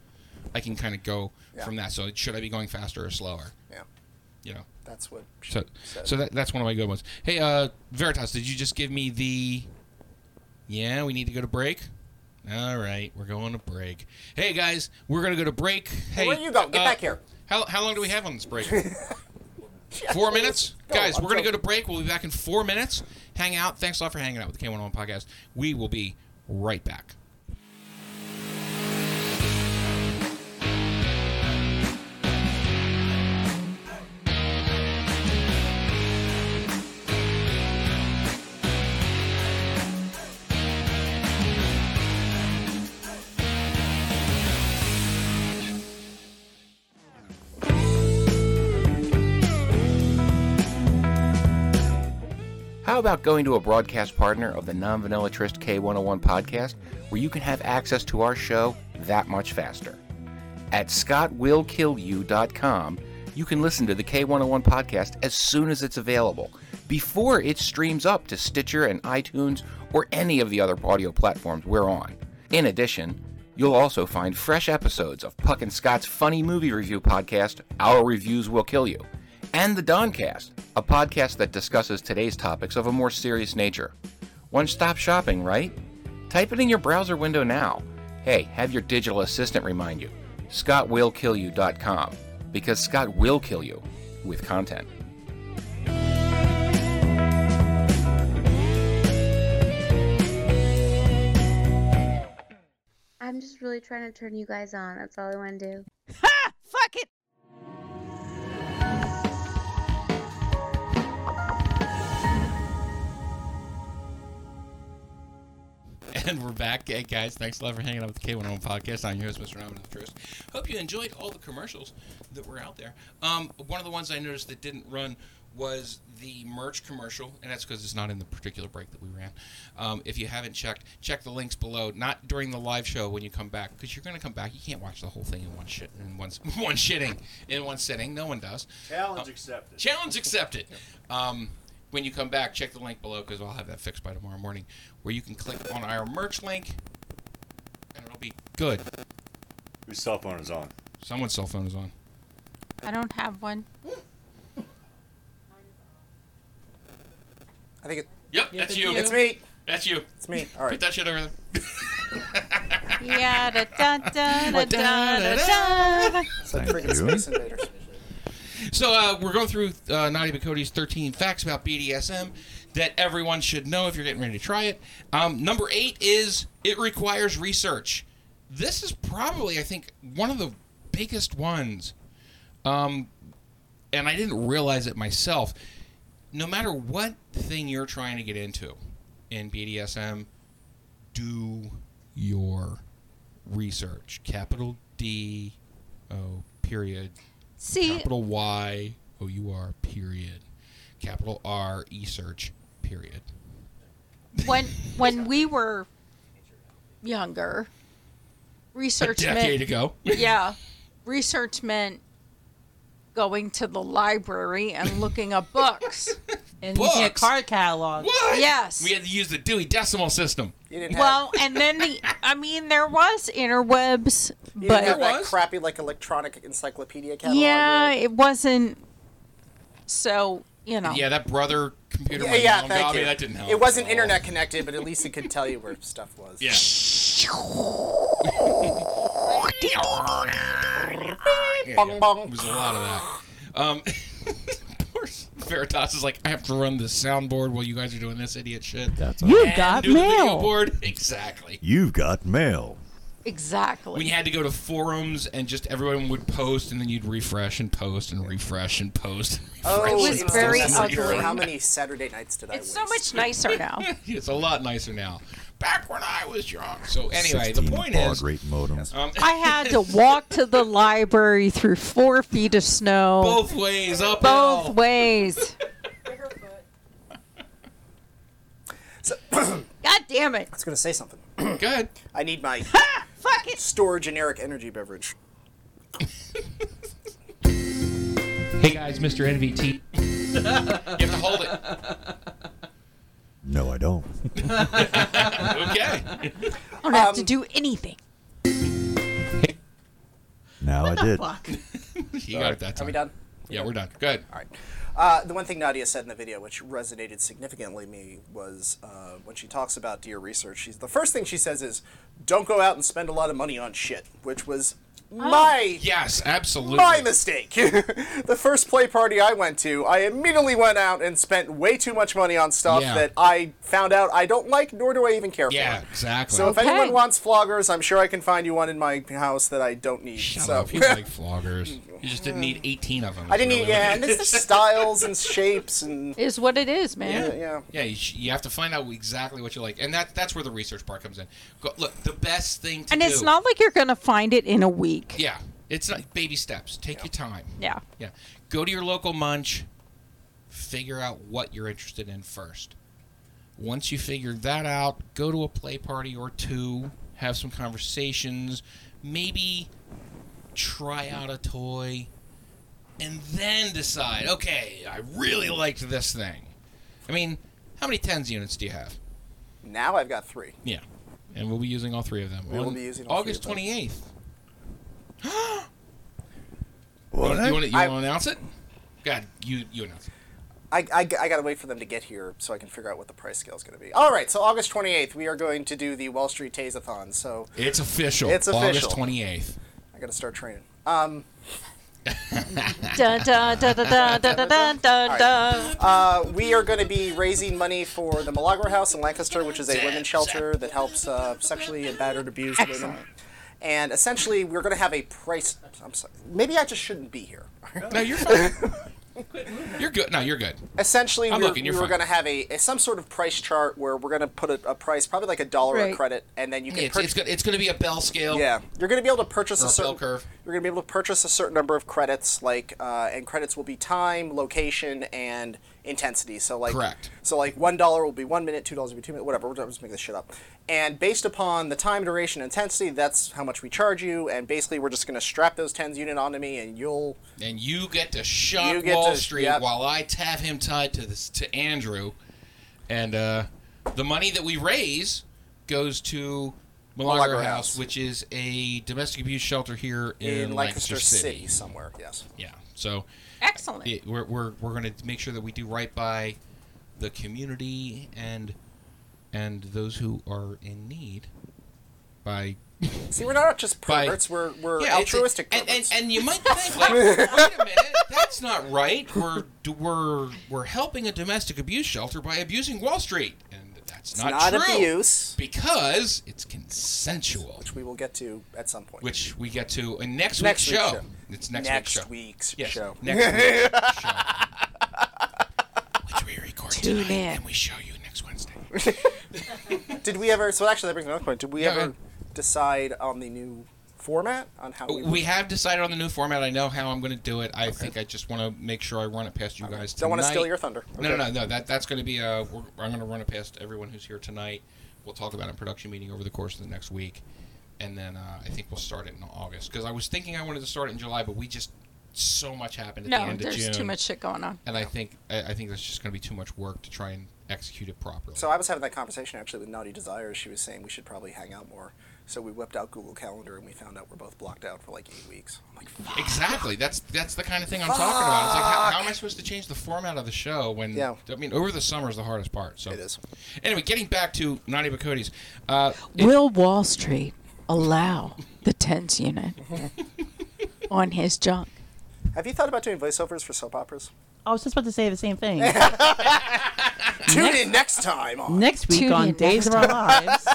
Speaker 2: I can kind of go
Speaker 3: Yeah.
Speaker 2: from that. So should I be going faster or slower?
Speaker 3: Yeah,
Speaker 2: You know.
Speaker 3: that's what.
Speaker 2: So,
Speaker 3: said.
Speaker 2: so that, that's one of my good ones. Hey, uh, Veritas, did you just give me the? Yeah, we need to go to break. All right, we're going to break. Hey guys, we're gonna go to break. Hey,
Speaker 3: where you go? Get
Speaker 2: uh,
Speaker 3: back here.
Speaker 2: How, how long do we have on this break? four minutes,
Speaker 3: Go,
Speaker 2: guys.
Speaker 3: I'm
Speaker 2: We're gonna go to break. We'll be back in four minutes. Hang out. Thanks a lot for hanging out with the K101 podcast. We will be right back.
Speaker 8: How about going to a broadcast partner of the Non Vanilla Tryst K101 podcast where you can have access to our show that much faster? At scottwillkillyou.com, you can listen to the K101 podcast as soon as it's available, before it streams up to Stitcher and iTunes or any of the other audio platforms we're on. In addition, you'll also find fresh episodes of Puck and Scott's funny movie review podcast, Our Reviews Will Kill You, and the Doncast, a podcast that discusses today's topics of a more serious nature. One stop shopping, right? Type it in your browser window now. Hey, have your digital assistant remind you. ScottWillKillYou.com because Scott will kill you with content.
Speaker 9: I'm just really trying to turn you guys on. That's all I want to do.
Speaker 1: Ha! Fuck it.
Speaker 2: And we're back. Hey, guys, thanks a lot for hanging out with the K101 podcast. I'm your host, Mr. Robin Tryst. Hope you enjoyed all the commercials that were out there. Um, one of the ones I noticed that didn't run was the merch commercial, and that's because it's not in the particular break that we ran. Um, if you haven't checked, check the links below. Not during the live show when you come back, because you're going to come back. You can't watch the whole thing in one shit in one one shitting in one sitting. No one does.
Speaker 10: Challenge accepted.
Speaker 2: Challenge accepted. Um, when you come back, check the link below because I'll have that fixed by tomorrow morning, where you can click on our merch link, and it'll be good.
Speaker 10: Whose cell phone is on?
Speaker 2: Someone's cell phone is on.
Speaker 1: I don't have one.
Speaker 3: I think it,
Speaker 2: Yep, that's you.
Speaker 3: it's me.
Speaker 2: That's you.
Speaker 3: It's me. All
Speaker 2: Put
Speaker 3: right.
Speaker 2: that shit over there.
Speaker 1: Yeah, da da da da da da da.
Speaker 3: It's like
Speaker 4: Thank
Speaker 3: freaking
Speaker 4: you.
Speaker 3: Space Invaders.
Speaker 2: So uh, we're going through uh, Nadia Bokody's 13 facts about BDSM that everyone should know if you're getting ready to try it. Um, number eight is it requires research. This is probably, I think, one of the biggest ones. Um, and I didn't realize it myself. No matter what thing you're trying to get into in BDSM, do your research. Capital D O period
Speaker 1: See,
Speaker 2: capital Y O U R period, capital R E search period.
Speaker 1: when when we were younger, research
Speaker 2: a decade
Speaker 1: meant
Speaker 2: ago.
Speaker 1: yeah, research meant going to the library and looking up books.
Speaker 7: And you get card catalogs.
Speaker 2: What?
Speaker 1: Yes.
Speaker 2: We had to use the Dewey Decimal System.
Speaker 3: You didn't have,
Speaker 1: Well, and then the I mean there was interwebs,
Speaker 3: you didn't
Speaker 1: but
Speaker 3: have that
Speaker 2: was?
Speaker 3: crappy like electronic encyclopedia catalog.
Speaker 1: yeah,
Speaker 3: really?
Speaker 1: it wasn't. So you know.
Speaker 2: Yeah, that brother computer.
Speaker 3: Yeah, yeah,
Speaker 2: mom
Speaker 3: thank
Speaker 2: got me,
Speaker 3: you.
Speaker 2: That didn't help.
Speaker 3: It wasn't internet connected, but at least it could tell you where stuff was.
Speaker 2: Yeah. Yeah, yeah. It was a lot of that. Um, poor Veritas is like, I have to run the soundboard while you guys are doing this idiot shit.
Speaker 4: That's all.
Speaker 7: You
Speaker 2: And
Speaker 7: got
Speaker 2: do the video
Speaker 7: mail.
Speaker 2: board. Exactly.
Speaker 4: You've got mail.
Speaker 1: Exactly.
Speaker 2: When you had to go to forums and just everyone would post and then you'd refresh and post and refresh and post. And
Speaker 3: Oh,
Speaker 2: It
Speaker 1: was
Speaker 3: it's
Speaker 1: very
Speaker 3: so messenger.
Speaker 1: ugly.
Speaker 3: How many Saturday nights did I
Speaker 1: it's so
Speaker 3: waste?
Speaker 1: much nicer now.
Speaker 2: it's a lot nicer now. Back when I was young. So anyway, the point is,
Speaker 4: rate modem.
Speaker 2: um,
Speaker 1: I had to walk to the library through four feet of snow.
Speaker 2: both ways up.
Speaker 1: And both
Speaker 2: hill.
Speaker 1: ways. God damn it.
Speaker 3: I was going to say something.
Speaker 2: Good.
Speaker 3: I need my
Speaker 1: Fuck it.
Speaker 3: store generic energy beverage.
Speaker 2: Hey guys, Mr. NVT. you have to hold it.
Speaker 4: No, I don't.
Speaker 2: Okay.
Speaker 1: I don't have to
Speaker 3: Um,
Speaker 1: do anything.
Speaker 4: Now I did.
Speaker 2: you got it that
Speaker 3: Are we done?
Speaker 2: Yeah, we're done. Good.
Speaker 3: All right. Uh, the one thing Nadia said in the video, which resonated significantly with me, was uh, when she talks about deer research. She's the first thing she says is, "Don't go out and spend a lot of money on shit," which was my
Speaker 2: Yes, absolutely.
Speaker 3: my mistake. the first play party I went to, I immediately went out and spent way too much money on stuff
Speaker 2: Yeah.
Speaker 3: that I found out I don't like, nor do I even care for.
Speaker 2: Yeah,
Speaker 3: for.
Speaker 2: exactly.
Speaker 3: So if
Speaker 1: Okay.
Speaker 3: anyone wants floggers, I'm sure I can find you one in my house that I don't need.
Speaker 2: Shut
Speaker 3: so.
Speaker 2: up. You like floggers. You just didn't need 18 of them.
Speaker 3: I didn't
Speaker 2: That's
Speaker 3: need,
Speaker 2: really
Speaker 3: yeah,
Speaker 2: what
Speaker 3: and
Speaker 2: it
Speaker 3: it's the
Speaker 2: is.
Speaker 3: styles and shapes and
Speaker 1: Is what it is, man.
Speaker 3: yeah, yeah.
Speaker 2: Yeah, you, sh- you have to find out exactly what you like, and that that's where the research part comes in. Go, look, the best thing to
Speaker 1: And
Speaker 2: do.
Speaker 1: it's not like you're going to find it in a week.
Speaker 2: Yeah, it's not baby steps. Take your time.
Speaker 1: Yeah.
Speaker 2: Yeah, go to your local munch. Figure out what you're interested in first. once you figure that out, go to a play party or two, have some conversations, maybe try out a toy, and then decide, okay, I really liked this thing. I mean, how many tens units do you have?
Speaker 3: Now I've got three.
Speaker 2: Yeah. And we'll be using all three of them.
Speaker 3: We will be using
Speaker 2: August. 28th.
Speaker 4: What?
Speaker 2: You want to announce it? God, you you announce it.
Speaker 3: I, I, I gotta wait for them to get here so I can figure out what the price scale is gonna be. All right, so August 28th, we are going to do the Wall Street Taseathon. So
Speaker 2: It's official.
Speaker 3: It's official.
Speaker 2: August 28th
Speaker 3: got to start training. Um, we are going to be raising money for the Milagro House in Lancaster, which is a women's shelter that helps uh, sexually and battered abused Excellent. women. And essentially, we're going to have a price. I'm sorry. Maybe I just shouldn't be here.
Speaker 2: no, you're fine. you're good. No, you're good.
Speaker 3: Essentially,
Speaker 2: I'm
Speaker 3: we're,
Speaker 2: looking,
Speaker 3: we
Speaker 2: you're
Speaker 3: were
Speaker 2: fine.
Speaker 3: going to have a, a some sort of price chart where we're going to put a, a price, probably like a dollar a credit, and then you can
Speaker 2: It's,
Speaker 3: purchase.
Speaker 2: it's, go- it's going to be a bell scale.
Speaker 3: Yeah, you're going to be able to purchase a
Speaker 2: a
Speaker 3: certain
Speaker 2: bell curve.
Speaker 3: You're going to be able to purchase a certain number of credits, like, uh, and credits will be time, location, and intensity. So like,
Speaker 2: Correct.
Speaker 3: So like, one dollar will be one minute, two dollars will be two minutes, whatever. We're just making this shit up. And based upon the time, duration, intensity, that's how much we charge you. And basically, we're just going to strap those tens unit onto me, and you'll.
Speaker 2: And you get to shock
Speaker 3: You get
Speaker 2: Wall
Speaker 3: to-
Speaker 2: Street
Speaker 3: yep.
Speaker 2: while I tap him tied to this to Andrew. And uh, the money that we raise goes to Milagro,
Speaker 3: Milagro
Speaker 2: House,
Speaker 3: House.
Speaker 2: which is a domestic abuse shelter here in,
Speaker 3: In
Speaker 2: Lancaster,
Speaker 3: Lancaster
Speaker 2: City.
Speaker 3: City, somewhere, yes.
Speaker 2: Yeah. So
Speaker 1: Excellent.
Speaker 2: it, we're, we're, we're going to make sure that we do right by the community and and those who are in need by
Speaker 3: See, we're not just
Speaker 2: By-
Speaker 3: we're we're
Speaker 2: Yeah,
Speaker 3: altruistic
Speaker 2: and, and,
Speaker 3: perverts.
Speaker 2: and you might think like wait a minute that's not right we're we're we're helping a domestic abuse shelter by abusing wall street and that's
Speaker 3: it's
Speaker 2: not,
Speaker 3: not
Speaker 2: true
Speaker 3: abuse,
Speaker 2: because it's consensual
Speaker 3: which we will get to at some point.
Speaker 2: which we get to in next,
Speaker 3: Next
Speaker 2: week's
Speaker 3: week's
Speaker 2: show.
Speaker 3: show.
Speaker 2: it's next,
Speaker 3: next
Speaker 2: week's show
Speaker 3: week's
Speaker 2: yes
Speaker 3: show.
Speaker 2: next week's show which we record
Speaker 1: Tune
Speaker 2: tonight
Speaker 1: in.
Speaker 2: and we show you next wednesday
Speaker 3: Did we ever? So actually, that brings me to another point. Did we
Speaker 2: Yeah,
Speaker 3: ever
Speaker 2: go ahead.
Speaker 3: decide on the new format on how we?
Speaker 2: we have decided on the new format i know how i'm going to do it i think i just want to make sure i run it past you guys Tonight.
Speaker 3: Don't want to steal your thunder.
Speaker 2: No, no, no, no. That that's going to be a. We're, I'm going to run it past everyone who's here tonight. We'll talk about it in production meeting over the course of the next week, and then uh, I think we'll start it in August. Because I was thinking I wanted to start it in July, but we just so much happened at the end of June.
Speaker 1: No, there's too much shit going on.
Speaker 2: and I think I, I think that's just going to be too much work to try and execute it properly.
Speaker 3: So I was having that conversation actually with Naughty Desires. She was saying we should probably hang out more. So we whipped out Google Calendar and we found out we're both blocked out for like eight weeks. I'm like, fuck.
Speaker 2: Exactly. That's that's the kind of thing I'm talking about. It's like how, how am I supposed to change the format of the show when?
Speaker 3: Yeah.
Speaker 2: I mean, over the summer is the hardest part. So
Speaker 3: It is.
Speaker 2: Anyway, getting back to Nadia Bokody's. Uh, it-
Speaker 1: Will Wall Street allow the tens unit on his junk?
Speaker 3: Have you thought about doing voiceovers for soap operas?
Speaker 7: I was just about to say the same thing.
Speaker 3: Tune in next time on
Speaker 7: Next week
Speaker 1: Tune
Speaker 7: on
Speaker 1: in
Speaker 7: Days of Our Lives.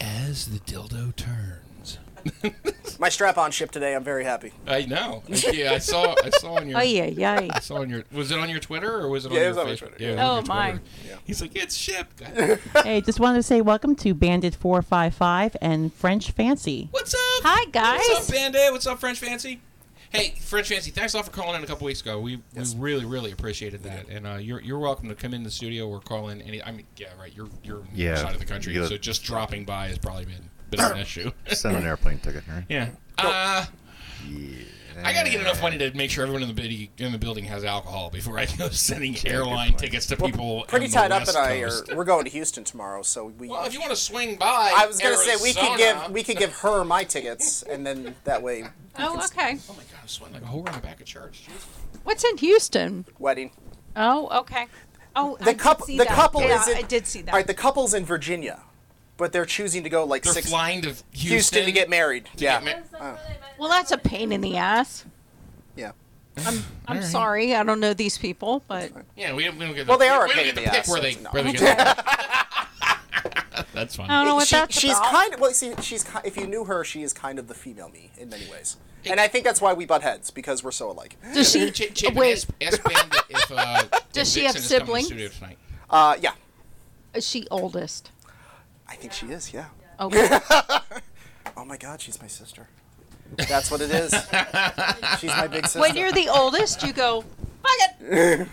Speaker 2: as the dildo turns.
Speaker 3: my strap-on ship today. I'm very happy.
Speaker 2: I know. Yeah, I saw. I saw on your.
Speaker 1: Oh yeah, yeah.
Speaker 2: I saw on your. Was it on your Twitter or was it
Speaker 3: Yeah,
Speaker 2: on
Speaker 3: it
Speaker 2: your
Speaker 3: was on my
Speaker 2: Facebook?
Speaker 3: Twitter,
Speaker 2: Yeah, it was on
Speaker 1: Oh,
Speaker 2: your
Speaker 1: my.
Speaker 2: Twitter. He's like, it's shipped.
Speaker 7: hey, just wanted to say welcome to Bandit 455 and French Fancy.
Speaker 2: What's up?
Speaker 1: Hi guys.
Speaker 2: What's up, Bandit? What's up, French Fancy? Hey, French Fancy, thanks a lot for calling in a couple weeks ago. We,
Speaker 3: Yes.
Speaker 2: we really, really appreciated that. And uh, you're you're welcome to come in the studio or call in any. I mean, yeah, right. You're you're on
Speaker 4: Yeah,
Speaker 2: side of the country,
Speaker 4: you gotta-
Speaker 2: so just dropping by has probably been been an issue.
Speaker 4: Send an airplane ticket, right?
Speaker 2: yeah. Uh,
Speaker 4: Yeah.
Speaker 2: I got to get enough money to make sure everyone in the, bidi- in the building has alcohol before I go sending airline tickets to people.
Speaker 3: Pretty
Speaker 2: on
Speaker 3: tied
Speaker 2: the
Speaker 3: up,
Speaker 2: West
Speaker 3: and I are. We're going to Houston tomorrow, so we.
Speaker 2: Well, if you want to swing by,
Speaker 3: I was gonna say we could give we could give her my tickets, and then that way
Speaker 1: Oh
Speaker 3: can-
Speaker 1: okay.
Speaker 2: Oh my god, I'm sweating like a whore in the back of church. Jesus.
Speaker 1: What's in Houston?
Speaker 3: wedding.
Speaker 1: Oh okay. Oh, I
Speaker 3: The
Speaker 1: did
Speaker 3: couple.
Speaker 1: see
Speaker 3: The
Speaker 1: that.
Speaker 3: couple
Speaker 1: yeah,
Speaker 3: is. In,
Speaker 1: I did see that.
Speaker 3: All right, the couple's in Virginia, but they're choosing to go like
Speaker 2: They're
Speaker 3: six.
Speaker 2: flying to Houston,
Speaker 3: Houston to get married. yeah.
Speaker 2: get ma- uh.
Speaker 1: well, that's a pain in the ass.
Speaker 3: yeah.
Speaker 1: I'm I'm
Speaker 2: Alright.
Speaker 1: sorry, I don't know these people, but
Speaker 2: Yeah, we don't, we don't get.
Speaker 3: Well, they are a
Speaker 2: we don't
Speaker 3: pain in the ass,
Speaker 2: where they
Speaker 3: it's not-
Speaker 2: where they. That's fun.
Speaker 1: I don't know what
Speaker 3: She-
Speaker 1: that's
Speaker 3: she's
Speaker 1: about.
Speaker 3: kind of well. See, she's ki- if you knew her, she is kind of the female me in many ways, and I think that's why we butt heads because we're so alike.
Speaker 1: Does she?
Speaker 2: Ch- Chapin,
Speaker 1: wait,
Speaker 2: ask, ask if uh,
Speaker 1: Does
Speaker 2: if
Speaker 1: she have
Speaker 2: Vixen is to
Speaker 1: siblings?
Speaker 3: Uh, yeah,
Speaker 1: is she oldest?
Speaker 3: I think she is. Yeah.
Speaker 1: Okay.
Speaker 3: Oh my God, she's my sister. That's what it is. she's my big sister.
Speaker 1: when you're the oldest, you go. Fuck it.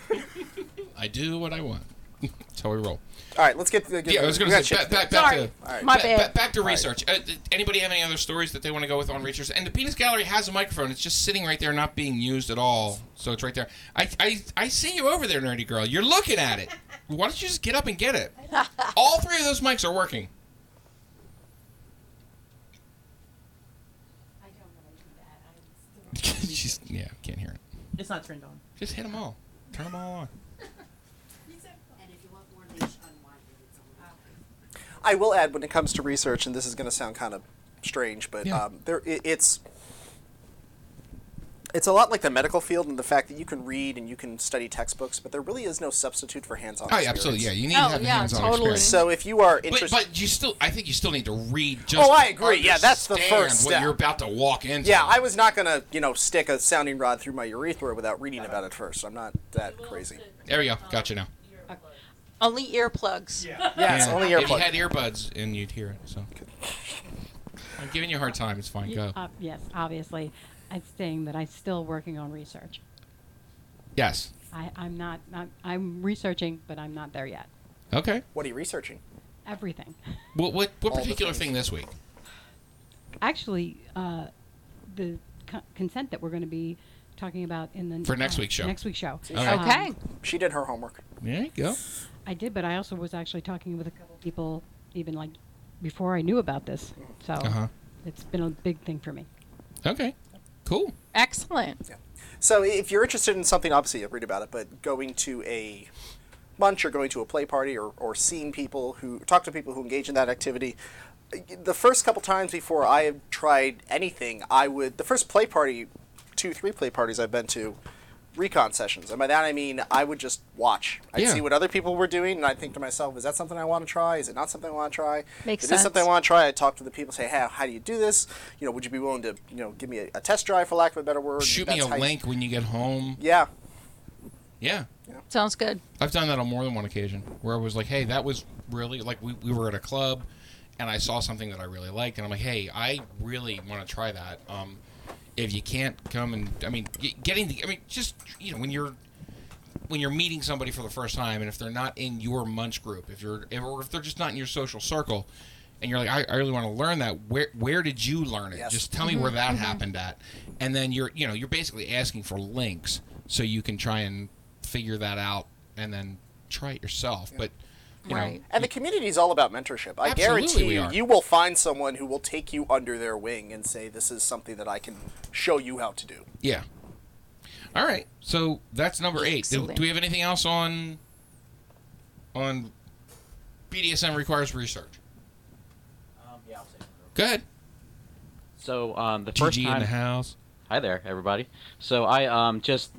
Speaker 2: I do what I want. That's how we roll.
Speaker 3: All right, let's get. To, get
Speaker 2: Yeah, I was going to say back,
Speaker 3: to
Speaker 2: back, back
Speaker 1: Sorry.
Speaker 2: to
Speaker 3: All right.
Speaker 1: My
Speaker 2: ba-
Speaker 1: bad.
Speaker 2: ba- back to research. Uh, anybody have any other stories that they want to go with on research? And the Penis Gallery has a microphone. It's just sitting right there, not being used at all. So it's right there. I, I, I see you over there, nerdy girl. You're looking at it. Why don't you just get up and get it? All three of those mics are working. I don't really do that. She's, yeah, can't hear it.
Speaker 7: It's not turned on.
Speaker 2: Just hit them all. Turn them all on.
Speaker 3: I will add when it comes to research, and this is going to sound kind of strange, but
Speaker 2: Yeah.
Speaker 3: um, there it, it's it's a lot like the medical field and the fact that you can read and you can study textbooks, but there really is no substitute for hands-on.
Speaker 2: Oh, yeah, absolutely. Yeah, you need
Speaker 1: Oh,
Speaker 2: to have
Speaker 1: yeah,
Speaker 2: hands-on
Speaker 1: totally.
Speaker 2: experience.
Speaker 3: So if you are interested,
Speaker 2: but you still, I think you still need to read. Just
Speaker 3: Oh, I agree. Yeah, that's the
Speaker 2: understand
Speaker 3: first
Speaker 2: What you're about to walk into.
Speaker 3: yeah, I was not going to you know stick a sounding rod through my urethra without reading about it first. I'm not that crazy.
Speaker 2: There we go. Gotcha now.
Speaker 1: Only earplugs.
Speaker 3: Yeah, it's only
Speaker 2: If you
Speaker 3: earplug.
Speaker 2: had earbuds and you'd hear it, so. I'm giving you a hard time. It's fine. Go.
Speaker 11: Uh, yes, obviously. I'm saying that I'm still working on research.
Speaker 2: Yes.
Speaker 11: I, I'm not, not, I'm researching, but I'm not there yet.
Speaker 2: Okay.
Speaker 3: What are you researching?
Speaker 11: Everything.
Speaker 2: What what what
Speaker 3: All the
Speaker 2: particular
Speaker 3: things.
Speaker 2: thing this week?
Speaker 11: Actually, uh, the co- consent that we're going to be talking about in the
Speaker 2: For next
Speaker 11: uh,
Speaker 2: week's show.
Speaker 11: Next week's show.
Speaker 2: Okay.
Speaker 11: Um,
Speaker 1: Okay.
Speaker 3: She did her homework.
Speaker 2: There you go.
Speaker 11: I did, but I also was actually talking with a couple people even like before I knew about this. So
Speaker 2: Uh-huh.
Speaker 11: it's been a big thing for me.
Speaker 2: Okay. Cool.
Speaker 1: Excellent. Yeah.
Speaker 3: So if you're interested in something, obviously you'll read about it, but going to a lunch or going to a play party or, or seeing people who talk to people who engage in that activity, the first couple times before I have tried anything, I would the first play party, two, three play parties I've been to, recon sessions. And by that I mean I would just watch. I'd
Speaker 2: Yeah.
Speaker 3: see what other people were doing and I'd think to myself, is that something I want to try? Is it not something I want to try?
Speaker 1: Makes
Speaker 3: if it is something I want to try, I'd talk to the people, say, hey, how do you do this? You know, would you be willing to, you know, give me a, a test drive for lack of a better word?
Speaker 2: Shoot me a
Speaker 3: how
Speaker 2: link when you get home.
Speaker 3: Yeah.
Speaker 2: Yeah.
Speaker 1: Sounds good.
Speaker 2: I've done that on more than one occasion where I was like, hey, that was really like we, we were at a club and I saw something that I really liked and I'm like, hey, I really want to try that. Um, if you can't come and I mean, getting the, I mean, just you know, when you're when you're meeting somebody for the first time and if they're not in your munch group, if you're if, or if they're just not in your social circle, and you're like, I, I really want to learn that. Where where did you learn it?
Speaker 3: Yes.
Speaker 2: Just tell me mm-hmm. where that mm-hmm. happened at, and then you're you know you're basically asking for links so you can try and figure that out and then try it yourself. But you
Speaker 1: Right.
Speaker 2: know,
Speaker 3: And the community is all about mentorship. I guarantee you, you will find someone who will take you under their wing and say, "This is something that I can show you how to do."
Speaker 2: yeah. All right, so that's number eight. Do, do we have anything else on on BDSM requires research? Um. Go ahead.
Speaker 12: So um, the first
Speaker 2: GG
Speaker 12: time,
Speaker 2: in the house.
Speaker 12: Hi there, everybody. So I um, just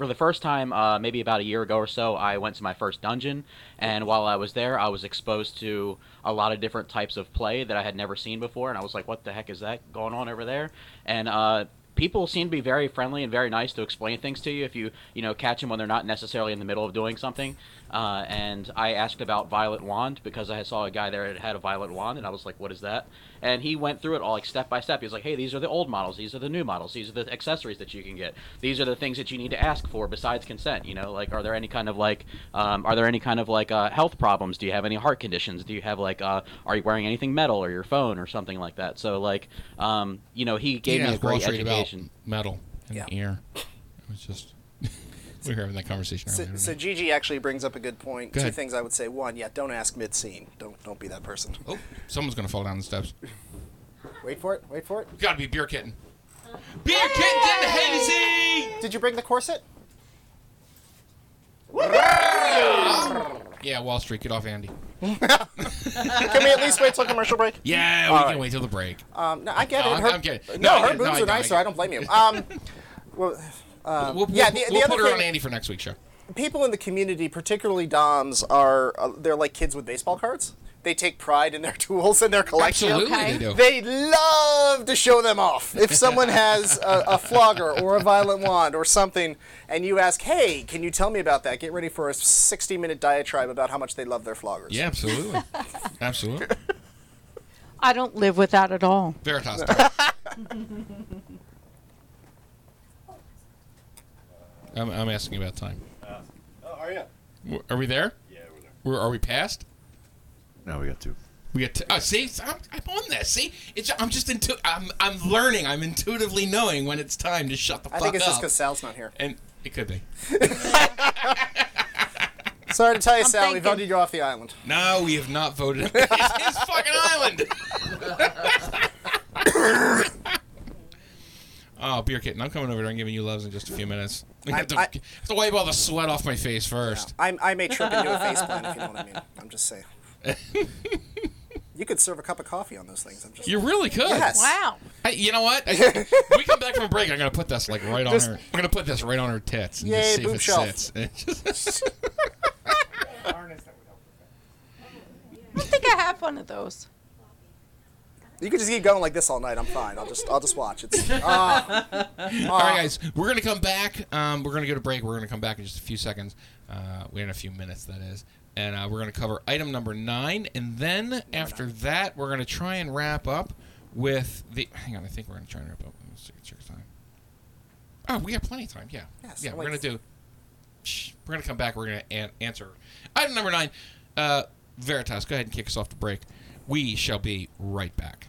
Speaker 12: for the first time, uh, maybe about a year ago or so, I went to my first dungeon, and while I was there, I was exposed to a lot of different types of play that I had never seen before, and I was like, "What the heck is that going on over there?" And uh, people seem to be very friendly and very nice to explain things to you if you you know catch them when they're not necessarily in the middle of doing something. Uh, and I asked about Violet Wand because I saw a guy there that had a Violet Wand, and I was like, "What is that?" And he went through it all like step by step. He was like, "Hey, these are the old models. These are the new models. These are the accessories that you can get. These are the things that you need to ask for besides consent. You know, like are there any kind of like, um, are there any kind of like uh, health problems? Do you have any heart conditions? Do you have like, uh, are you wearing anything metal or your phone or something like that? So like, um, you know, he gave
Speaker 2: Yeah,
Speaker 12: me a
Speaker 2: ask Wall
Speaker 12: great
Speaker 2: Street about
Speaker 12: education.
Speaker 2: metal in
Speaker 3: Yeah.
Speaker 2: the ear. It was just we were having that conversation
Speaker 3: So,
Speaker 2: earlier.
Speaker 3: so. Gigi actually brings up a good point.
Speaker 2: Go
Speaker 3: Two
Speaker 2: ahead.
Speaker 3: things I would say. One, yeah, don't ask mid-scene. Don't don't be that person.
Speaker 2: oh, someone's gonna fall down the steps.
Speaker 3: Wait for it. Wait for it.
Speaker 2: Got to be beer kitten. Beer kitten and hazy.
Speaker 3: Did you bring the corset?
Speaker 2: Yeah, Wall Street, get off Andy.
Speaker 3: Can we at least wait till commercial break?
Speaker 2: Yeah, we
Speaker 3: All
Speaker 2: can
Speaker 3: right.
Speaker 2: wait till the break.
Speaker 3: Um, no, I get
Speaker 2: No,
Speaker 3: it.
Speaker 2: I'm-
Speaker 3: Her,
Speaker 2: I'm kidding.
Speaker 3: No,
Speaker 2: No,
Speaker 3: her
Speaker 2: it. No,
Speaker 3: boobs are
Speaker 2: know, I
Speaker 3: nice, so I don't blame you. Um, well, um,
Speaker 2: we'll
Speaker 3: yeah,
Speaker 2: we'll,
Speaker 3: the, the
Speaker 2: we'll
Speaker 3: other
Speaker 2: put her
Speaker 3: thing,
Speaker 2: on Andy for next week's show.
Speaker 3: people in the community, particularly DOMs, are uh, they're like kids with baseball cards. They take pride in their tools and their collection.
Speaker 2: Absolutely, Okay. they do.
Speaker 3: They love to show them off. If someone has a, a flogger or a violet wand or something, and you ask, "Hey, can you tell me about that?" Get ready for a 60-minute diatribe about how much they love their floggers.
Speaker 2: Yeah, absolutely, absolutely.
Speaker 1: I don't live without at all.
Speaker 2: Veritas. I'm, I'm asking about time.
Speaker 10: Uh, oh, are you?
Speaker 2: Are we there?
Speaker 10: Yeah, we're there.
Speaker 2: We're, are we past?
Speaker 4: No, we got two.
Speaker 2: We got. To, oh, uh, see, I'm, I'm on this. See, it's. I'm just into. I'm. I'm learning. I'm intuitively knowing when it's time to shut the
Speaker 3: I
Speaker 2: fuck up.
Speaker 3: I think it's just because Sal's not here.
Speaker 2: and it could be.
Speaker 3: Sorry to tell you,
Speaker 1: I'm
Speaker 3: Sal, we voted you off the island.
Speaker 2: No, we have not voted. it's his fucking island. Oh, beer kitten, I'm coming over there and giving you loves in just a few minutes. I have, to,
Speaker 3: I-
Speaker 2: have to wipe all the sweat off my face first.
Speaker 3: I, I may trip into a face plant if you know what I mean. I'm just saying. you could serve a cup of coffee on those things. I'm just.
Speaker 2: You really could.
Speaker 3: Yes.
Speaker 1: Wow.
Speaker 2: Hey, you know what? When we come back from break. I'm gonna put this like right on
Speaker 3: Just-
Speaker 2: her. I'm gonna put this right on her tits and
Speaker 3: Yay,
Speaker 2: just see
Speaker 3: boob
Speaker 2: if it
Speaker 3: shelf.
Speaker 2: sits.
Speaker 1: I think I have one of those.
Speaker 3: You could just keep going like this all night. I'm fine. I'll just I'll just watch. It's ah.
Speaker 2: All right, guys, we're gonna come back. Um, we're gonna go to break. We're gonna come back in just a few seconds. Uh, we're in a few minutes, that is, and uh, we're gonna cover item number nine, and then after that, we're gonna try and wrap up with the. Hang on, I think we're gonna try and wrap up. Let's check, time. Oh, we have plenty of time. Yeah,
Speaker 3: Yes,
Speaker 2: yeah. We're gonna do. Shh, we're gonna come back. We're gonna an- answer item number nine. Uh, Veritas, go ahead and kick us off the break. We shall be right back.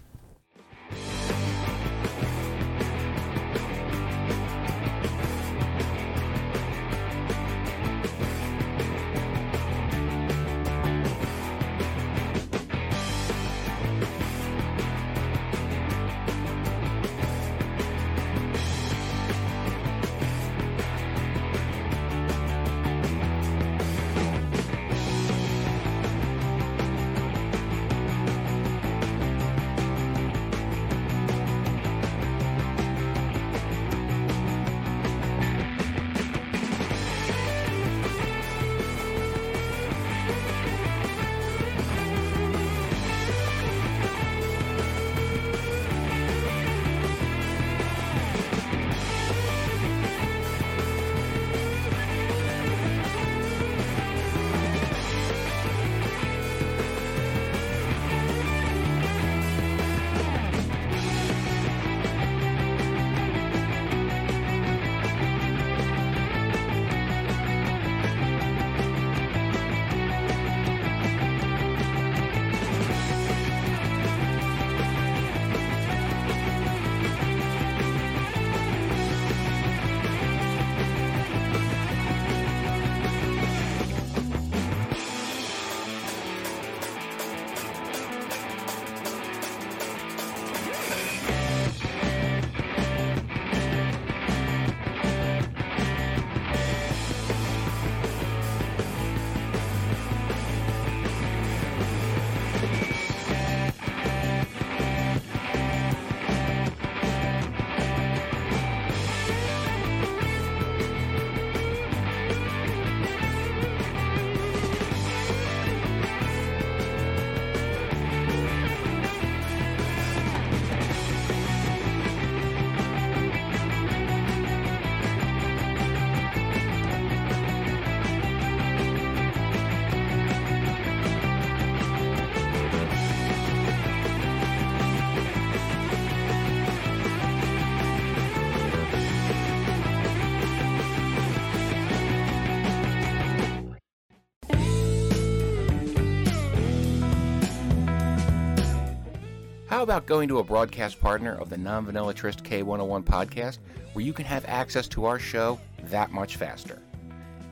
Speaker 8: How about going to a broadcast partner of the Non Vanilla Tryst K101 podcast where you can have access to our show that much faster?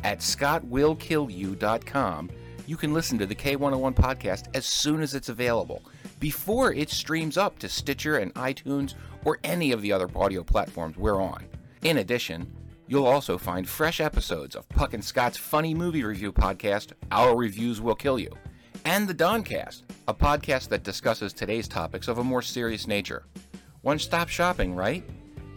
Speaker 8: At scottwillkillyou.com, you can listen to the K101 podcast as soon as it's available, before it streams up to Stitcher and iTunes or any of the other audio platforms we're on. In addition, you'll also find fresh episodes of Puck and Scott's funny movie review podcast, Our Reviews Will Kill You, and the Doncast, a podcast that discusses today's topics of a more serious nature. One stop shopping, right?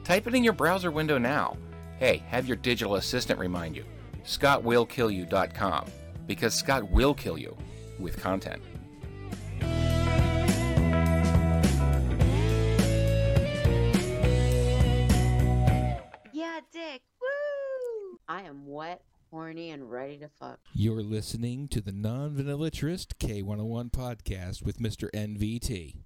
Speaker 8: Type it in your browser window now. Hey, have your digital assistant remind you scottwillkillyou.com because Scott will kill you with content.
Speaker 13: Yeah, Dick. Woo! I am wet, horny, and ready to fuck.
Speaker 2: You're listening to the Non Vanilla Tryst K101 podcast with Mr. NVT.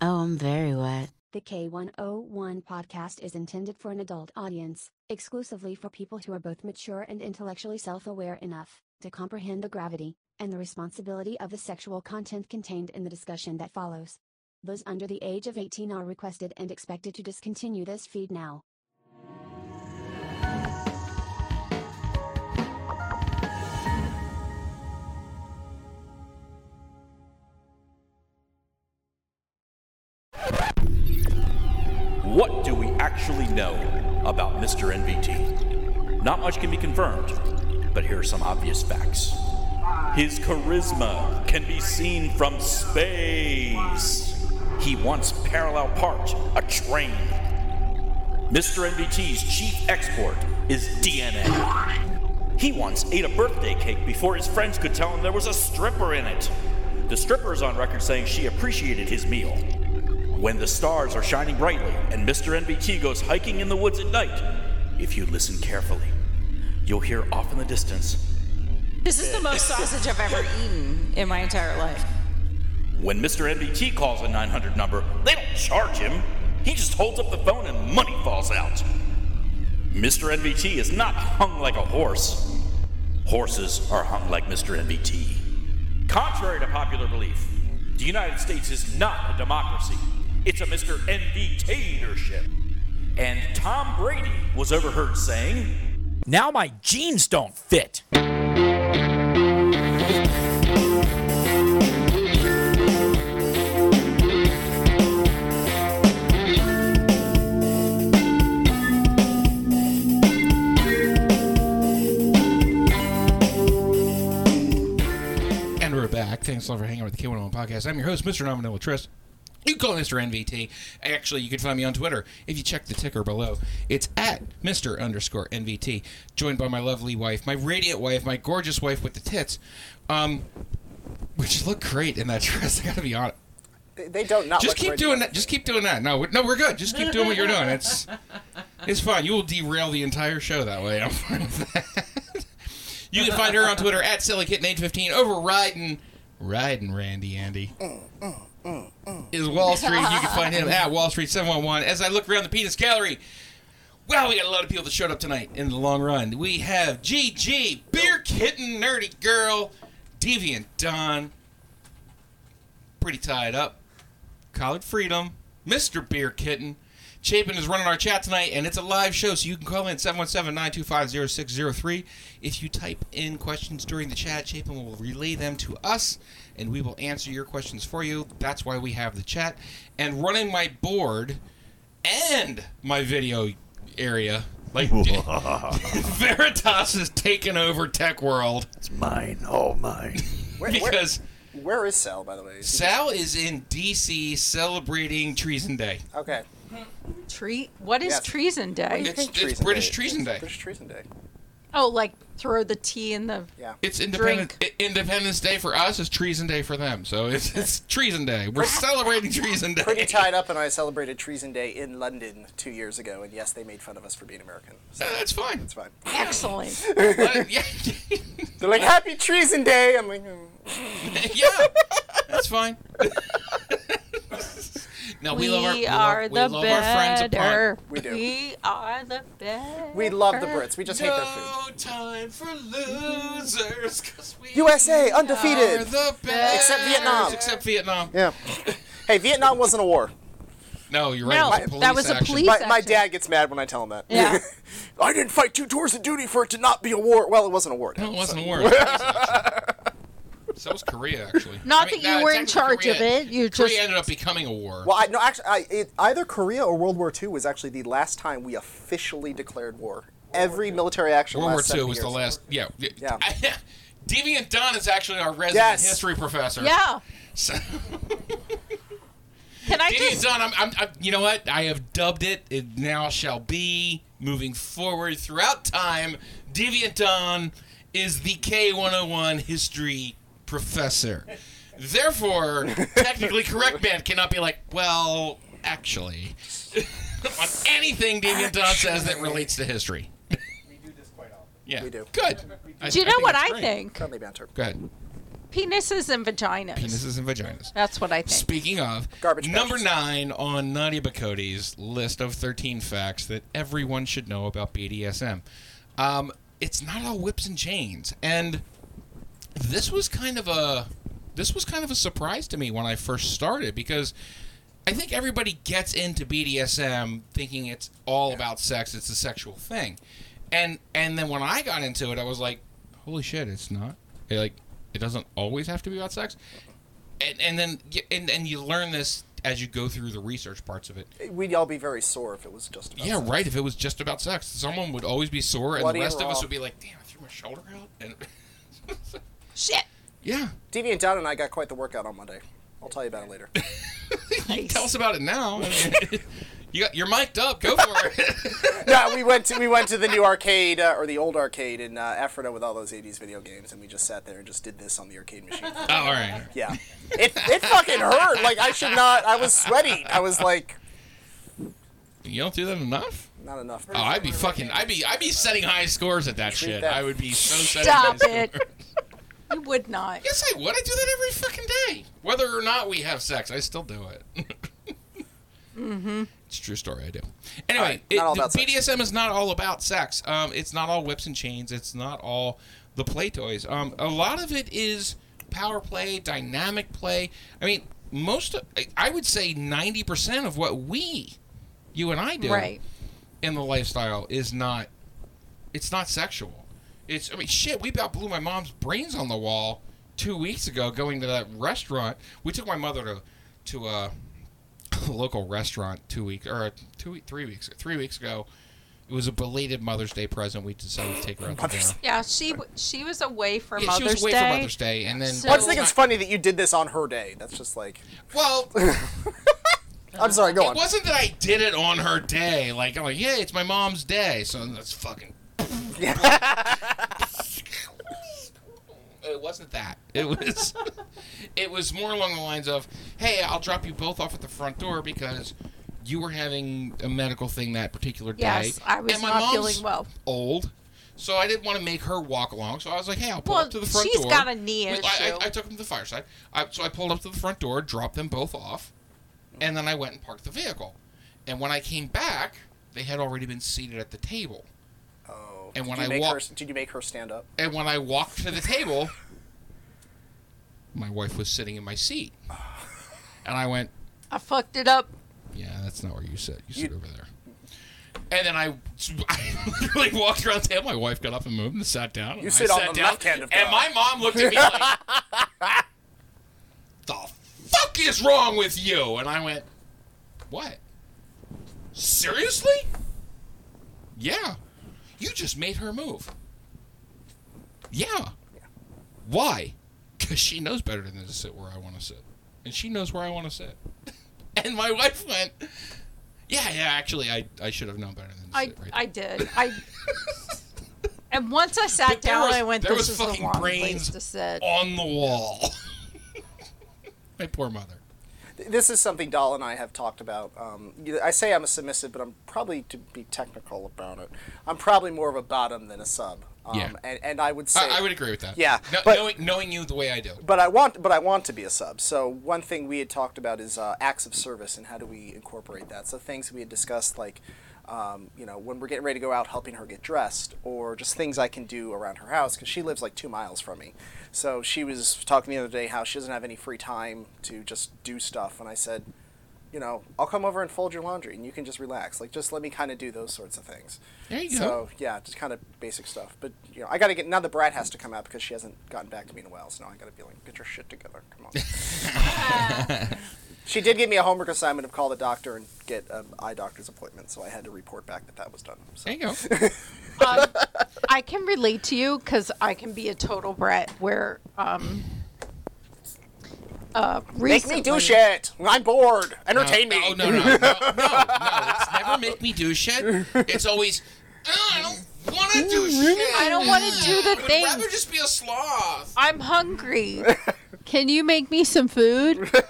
Speaker 13: Oh, I'm very wet.
Speaker 5: The K101 podcast is intended for an adult audience, exclusively for people who are both mature and intellectually self aware enough to comprehend the gravity and the responsibility of the sexual content contained in the discussion that follows. Those under the age of 18 are requested and expected to discontinue this feed now.
Speaker 14: Know about Mr. NVT? Not much can be confirmed, but here are some obvious facts. His charisma can be seen from space. He once parallel parked a train. Mr. NVT's chief export is DNA. He once ate a birthday cake before his friends could tell him there was a stripper in it. The stripper is on record saying she appreciated his meal. When the stars are shining brightly and Mr. NVT goes hiking in the woods at night, if you listen carefully, you'll hear off in the distance
Speaker 1: This is the most sausage I've ever eaten in my entire life.
Speaker 14: When Mr. NVT calls a 900 number, they don't charge him. He just holds up the phone and money falls out. Mr. NVT is not hung like a horse. Horses are hung like Mr. NVT. Contrary to popular belief, the United States is not a democracy. It's a Mr. NVTatorship. And Tom Brady was overheard saying,
Speaker 15: Now my jeans don't fit.
Speaker 2: And we're back. Thanks a lot for hanging out with the K101 Podcast. I'm your host, Mr. Nominal Tryst. You can call Mr. NVT. Actually, you can find me on Twitter if you check the ticker below. It's at Mr. underscore NVT. Joined by my lovely wife, my radiant wife, my gorgeous wife with the tits, um, which look great in that dress. I gotta be honest.
Speaker 3: They, don't not
Speaker 2: Just keep
Speaker 3: right
Speaker 2: doing that. Just keep doing that. No, we- no, we're good. Just keep doing what you're doing. It's it's fine. You will derail the entire show that way. I'm fine with that. You can find her on Twitter at SillyKitten815 over riding, riding Randy Andy. Is Wall Street. You can find him at Wall Street 711. As I look around the penis gallery, wow, we got a lot of people that showed up tonight in the long run. We have GG, Beer Kitten, Nerdy Girl, Deviant Don, pretty tied up, College Freedom, Mr. Beer Kitten. Chapin is running our chat tonight, and it's a live show, so you can call in 717-925-0603. If you type in questions during the chat, Chapin will relay them to us, and we will answer your questions for you. That's why we have the chat. And running my board and my video area, like Veritas has taken over Tech World. It's
Speaker 4: mine, all mine.
Speaker 3: Where- where-
Speaker 2: because
Speaker 3: Where is Sal, by the way? Is
Speaker 2: Sal is in DC celebrating Treason Day.
Speaker 3: Okay.
Speaker 1: Tre- what is
Speaker 3: Yes.
Speaker 1: Treason Day?
Speaker 2: It's, it's British Treason Day.
Speaker 3: British Treason Day.
Speaker 1: Oh, like throw the tea in the
Speaker 3: Yeah.
Speaker 2: It's Independence I- Independence Day for us. It's Treason Day for them. So it's it's Treason Day. We're celebrating Treason Day.
Speaker 3: Pretty tied up, and I celebrated Treason Day in London two years ago, and yes, they made fun of us for being American. So
Speaker 2: Uh, that's fine.
Speaker 3: That's fine.
Speaker 1: Excellent.
Speaker 2: yeah,
Speaker 3: They're like, Happy Treason Day! I'm like, "Hmm."
Speaker 2: yeah, that's fine. No, we, love our we
Speaker 1: are
Speaker 2: love,
Speaker 1: the
Speaker 2: we love our friends
Speaker 1: better.
Speaker 2: apart.
Speaker 3: We do.
Speaker 1: We are the better.
Speaker 3: We love the Brits. We just hate their food.
Speaker 2: No time for losers, 'cause we
Speaker 3: USA,
Speaker 2: are
Speaker 3: undefeated.
Speaker 2: the best.
Speaker 3: Except Vietnam.
Speaker 2: Except Vietnam.
Speaker 3: Yeah. hey, Vietnam wasn't a war.
Speaker 2: No, you're right.
Speaker 1: No,
Speaker 2: it was a police
Speaker 1: that was a
Speaker 2: action.
Speaker 1: police-
Speaker 3: My, my dad gets mad when I tell him that.
Speaker 1: Yeah.
Speaker 3: I didn't fight two tours of duty for it to not be a war. Well, it wasn't a war. Dad,
Speaker 2: No, it wasn't
Speaker 3: so-
Speaker 2: a war. So was Korea, actually.
Speaker 1: Not
Speaker 2: I mean,
Speaker 1: that you
Speaker 2: no,
Speaker 1: were in
Speaker 2: technically
Speaker 1: charge of it, you
Speaker 2: Korea
Speaker 1: just-
Speaker 2: ended up becoming a war.
Speaker 3: Well, I, no, actually, I, it, either Korea or World War II was actually the last time we officially declared war. Every military action.
Speaker 2: World War II
Speaker 3: seven
Speaker 2: was the
Speaker 3: years.
Speaker 2: last. Yeah.
Speaker 3: Yeah.
Speaker 2: Deviant Don is actually our resident
Speaker 3: Yes.
Speaker 2: history professor.
Speaker 1: Yeah.
Speaker 2: So,
Speaker 1: Can I
Speaker 2: Deviant
Speaker 1: just
Speaker 2: Don, I'm, I'm, I'm, you know what? I have dubbed it. It now shall be. Moving forward throughout time, Deviant Don is the K101 history professor. Therefore, technically correct man cannot be like, well, actually, on anything Deviant Don says that relates to history. We do this quite often. Yeah.
Speaker 3: We do.
Speaker 2: Good. I-
Speaker 1: Do you
Speaker 2: I
Speaker 1: know
Speaker 2: think
Speaker 1: what I
Speaker 2: great.
Speaker 1: think?
Speaker 3: Friendly banter.
Speaker 2: Go ahead.
Speaker 1: Penises and vaginas.
Speaker 2: Penises and vaginas.
Speaker 1: That's what I think.
Speaker 2: Speaking of,
Speaker 3: Garbage
Speaker 2: number
Speaker 3: patches.
Speaker 2: nine on Nadia Bokody's list of 13 facts that everyone should know about BDSM. Um, it's not all whips and chains. And this was kind of a this was kind of a surprise to me when I first started because I think everybody gets into BDSM thinking it's all about sex, it's a sexual thing. And and then when I got into it, I was like, holy shit, it's not. It, like it doesn't always have to be about sex. And and then and and you learn this as you go through the research parts of it.
Speaker 3: Eh, we'd all be very sore if it was just about
Speaker 2: Yeah,
Speaker 3: sex.
Speaker 2: right. If it was just about sex, someone would always be sore, and
Speaker 3: Bloody
Speaker 2: the rest of us would be like, "Damn, I threw my shoulder out." And
Speaker 1: Shit.
Speaker 2: Yeah.
Speaker 3: Deviant Don and I got quite the workout on Monday. I'll tell you about it later.
Speaker 2: tell us about it now. You got, you're mic'd up. Go for it.
Speaker 3: no, we went to we went to the new arcade uh, or the old arcade in uh, Ephrata with all those '80s video games, and we just sat there and just did this on the arcade machine.
Speaker 2: oh, all right.
Speaker 3: Yeah, it it fucking hurt. Like I should not. I was sweating. I was like,
Speaker 2: You don't do that enough.
Speaker 3: not enough.
Speaker 2: Oh, I'd be fucking. I'd be. I'd be setting high scores at that
Speaker 3: Treat
Speaker 2: shit.
Speaker 3: that-
Speaker 2: I would be so setting
Speaker 1: Stop
Speaker 2: high
Speaker 1: it.
Speaker 2: Scores.
Speaker 1: You would not.
Speaker 2: Yes, I would. I do that every fucking day, whether or not we have sex. I still do it.
Speaker 1: Mm-hmm.
Speaker 2: It's a true story. I do. Anyway,
Speaker 3: Alright,
Speaker 2: it,
Speaker 3: not all
Speaker 2: the
Speaker 3: about sex.
Speaker 2: BDSM is not all about sex. Um, it's not all whips and chains. It's not all the play toys. Um, a lot of it is power play, dynamic play. I mean, most. Of, I- I would say ninety percent of what we, you and I do,
Speaker 1: Right.
Speaker 2: in the lifestyle is not. It's not sexual. It's. I mean, shit. We about blew my mom's brains on the wall two weeks ago going to that restaurant. We took my mother to to uh, a, a local restaurant two weeks or two week three weeks three weeks ago. It was a belated Mother's Day present. We decided to take her out to dinner.
Speaker 1: Yeah, she w- she was away for
Speaker 2: Yeah,
Speaker 1: Mother's
Speaker 2: she was away
Speaker 1: Day.
Speaker 2: for Mother's Day, and then
Speaker 1: So-
Speaker 3: I just think it's funny that you did this on her day. That's just like.
Speaker 2: Well,
Speaker 3: I'm sorry. Go
Speaker 2: it
Speaker 3: on.
Speaker 2: It wasn't that I did it on her day. Like I'm like, yeah, it's my mom's day, so that's fucking. It wasn't that. It was. it was more along the lines of, hey, I'll drop you both off at the front door because you were having a medical thing that particular day.
Speaker 1: Yes, I was
Speaker 2: and my
Speaker 1: not
Speaker 2: mom's
Speaker 1: feeling well.
Speaker 2: Old. So I didn't want to make her walk along. So I was like, "Hey, I'll pull
Speaker 1: Well,
Speaker 2: up to the front
Speaker 1: she's
Speaker 2: door."
Speaker 1: got a knee
Speaker 2: I- I,
Speaker 1: issue.
Speaker 2: I, took them to the fireside. I, so I pulled up to the front door, dropped them both off, and then I went and parked the vehicle. And when I came back, they had already been seated at the table. And when
Speaker 3: did
Speaker 2: I
Speaker 3: make
Speaker 2: walked,
Speaker 3: her, did you make her stand up?
Speaker 2: and when I walked to the table, my wife was sitting in my seat, and I went,
Speaker 1: I fucked it up.
Speaker 2: "Yeah, that's not where you sit. You sit over there." And then I, I literally walked around the table. My wife got up and moved and sat down. and
Speaker 3: You
Speaker 2: I
Speaker 3: sit on
Speaker 2: sat
Speaker 3: the
Speaker 2: down,
Speaker 3: left hand of
Speaker 2: And
Speaker 3: God.
Speaker 2: my mom looked at me like, "The fuck is wrong with you?" And I went, "What? Seriously? Yeah. You just made her move. Yeah. Why? Because she knows better than to sit where I want to sit, and she knows where I want to sit." And my wife went, "Yeah, yeah. Actually, I I should have known better than to
Speaker 1: I
Speaker 2: sit right
Speaker 1: I did. I and once I sat down,
Speaker 2: was-
Speaker 1: I went.
Speaker 2: there
Speaker 1: This
Speaker 2: was
Speaker 1: is the
Speaker 2: fucking brains
Speaker 1: to sit.
Speaker 2: on the wall." my poor mother.
Speaker 3: This is something Doll and I have talked about. Um, I say I'm a submissive, but I'm probably, to be technical about it, I'm probably more of a bottom than a sub. Um,
Speaker 2: Yeah.
Speaker 3: and, and I would say
Speaker 2: I, I would agree with that.
Speaker 3: Yeah,
Speaker 2: No-
Speaker 3: but-
Speaker 2: knowing, knowing you the way I do.
Speaker 3: But I want, but I want to be a sub. So one thing we had talked about is uh, acts of service and how do we incorporate that. So things we had discussed, like, um, you know, when we're getting ready to go out, helping her get dressed, or just things I can do around her house because she lives like two miles from me. So she was talking the other day how she doesn't have any free time to just do stuff, and I said, you know, I'll come over and fold your laundry, and you can just relax. Like, just let me kind of do those sorts of things.
Speaker 2: There you go.
Speaker 3: So yeah, just kind of basic stuff. But you know, I got to get now. The Brad has to come out because she hasn't gotten back to me in a while. So now I got to be like, get your shit together. Come on. she did give me a homework assignment of call the doctor and get an eye doctor's appointment. So I had to report back that that was done. So.
Speaker 2: There you go.
Speaker 1: um, I can relate to you because I can be a total brat. Where um, uh,
Speaker 3: Make me do shit. I'm bored. Entertain
Speaker 2: no,
Speaker 3: me.
Speaker 2: No, no, no, no, no, no. It's never make me do shit. It's always, "Oh, I don't want to do shit.
Speaker 1: I don't want to do the thing.
Speaker 2: I would rather just be a sloth.
Speaker 1: I'm hungry. Can you make me some food?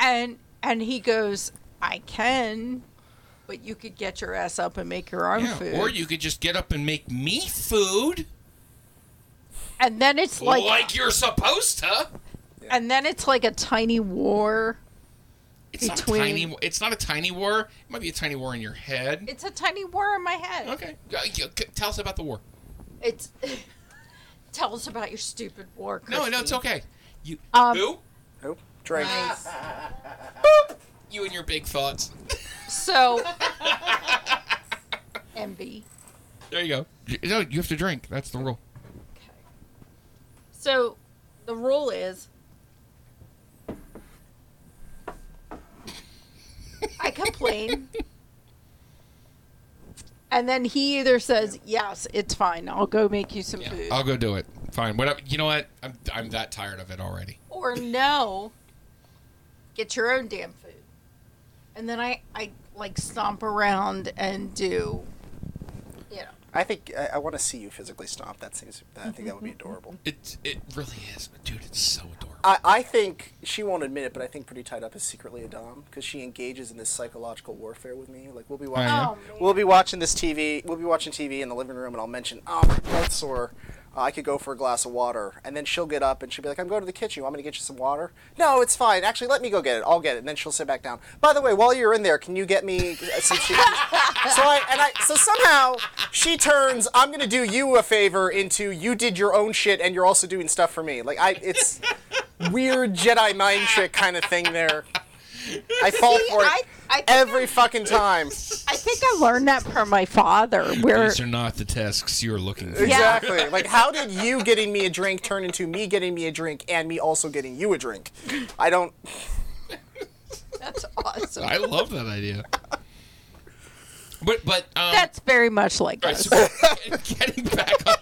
Speaker 1: and and he goes, I can, but you could get your ass up and make your own
Speaker 2: Yeah,
Speaker 1: food.
Speaker 2: or you could just get up and make me food,
Speaker 1: and then it's like,
Speaker 2: like, you're supposed to.
Speaker 1: and then it's like a tiny war.
Speaker 2: It's not a tiny. It's not a tiny war. It might be a tiny war in your head.
Speaker 1: It's a tiny war in my head.
Speaker 2: Okay, yeah, c- tell us about the war.
Speaker 1: It's Tell us about your stupid war.
Speaker 2: No, no, it's okay. You
Speaker 1: Um,
Speaker 2: who?
Speaker 3: Who? Drake.
Speaker 2: You and your big thoughts.
Speaker 1: So, MB.
Speaker 2: There you go. You- No, you have to drink. That's the rule. Okay.
Speaker 1: So, the rule is I complain. And then he either says, "Yes, it's fine. I'll go make you some food,"
Speaker 2: I'll go do it. Fine. Whatever. You know what? I'm I'm that tired of it already.
Speaker 1: or "No, get your own damn food." And then I I like stomp around and do, you know.
Speaker 3: I think I, I want to see you physically stomp. That seems. I think that would be mm-hmm, adorable. Mm-hmm.
Speaker 2: It it really is, dude. It's so adorable.
Speaker 3: I, I think she won't admit it, but I think Pretty Tied Up is secretly a dom because she engages in this psychological warfare with me. Like we'll be oh,
Speaker 2: watching.
Speaker 1: Oh,
Speaker 3: we'll be watching this TV, we'll be watching TV in the living room, and I'll mention, oh, my throat's sore. Uh, I could go for a glass of water, and then she'll get up and she'll be like, "I'm going to the kitchen. Want me to get you some water?" No, it's fine. Actually, let me go get it. I'll get it. And then she'll sit back down. By the way, while you're in there, can you get me some chicken? so I and I so somehow she turns, "I'm going to do you a favor" into "You did your own shit, and you're also doing stuff for me." Like I, it's weird Jedi mind trick kind of thing there. I fall
Speaker 1: See,
Speaker 3: for it
Speaker 1: I- I think
Speaker 3: every fucking time.
Speaker 1: I think I learned that from my father. Where
Speaker 2: These are not the tasks you're looking for.
Speaker 3: Exactly. Like, how did you getting me a drink turn into me getting me a drink and me also getting you a drink? I don't.
Speaker 1: that's awesome.
Speaker 2: I love that idea. But but um,
Speaker 1: That's very much like
Speaker 2: all right,
Speaker 1: us.
Speaker 2: so getting back on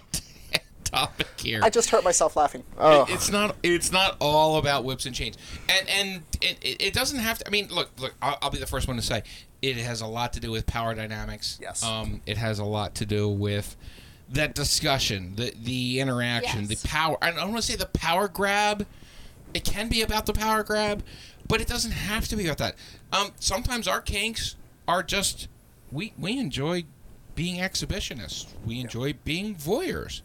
Speaker 2: topic here.
Speaker 3: I just hurt myself laughing. Oh.
Speaker 2: It- It's not. It's not all about whips and chains, and and it, it, it doesn't have to. I mean, look, look. I'll, I'll be the first one to say it has a lot to do with power dynamics.
Speaker 3: Yes.
Speaker 2: Um, it has a lot to do with that discussion, the the interaction,
Speaker 1: Yes.
Speaker 2: the power. I don't want to say the power grab. It can be about the power grab, but it doesn't have to be about that. Um, sometimes our kinks are just we we enjoy being exhibitionists. We enjoy being voyeurs.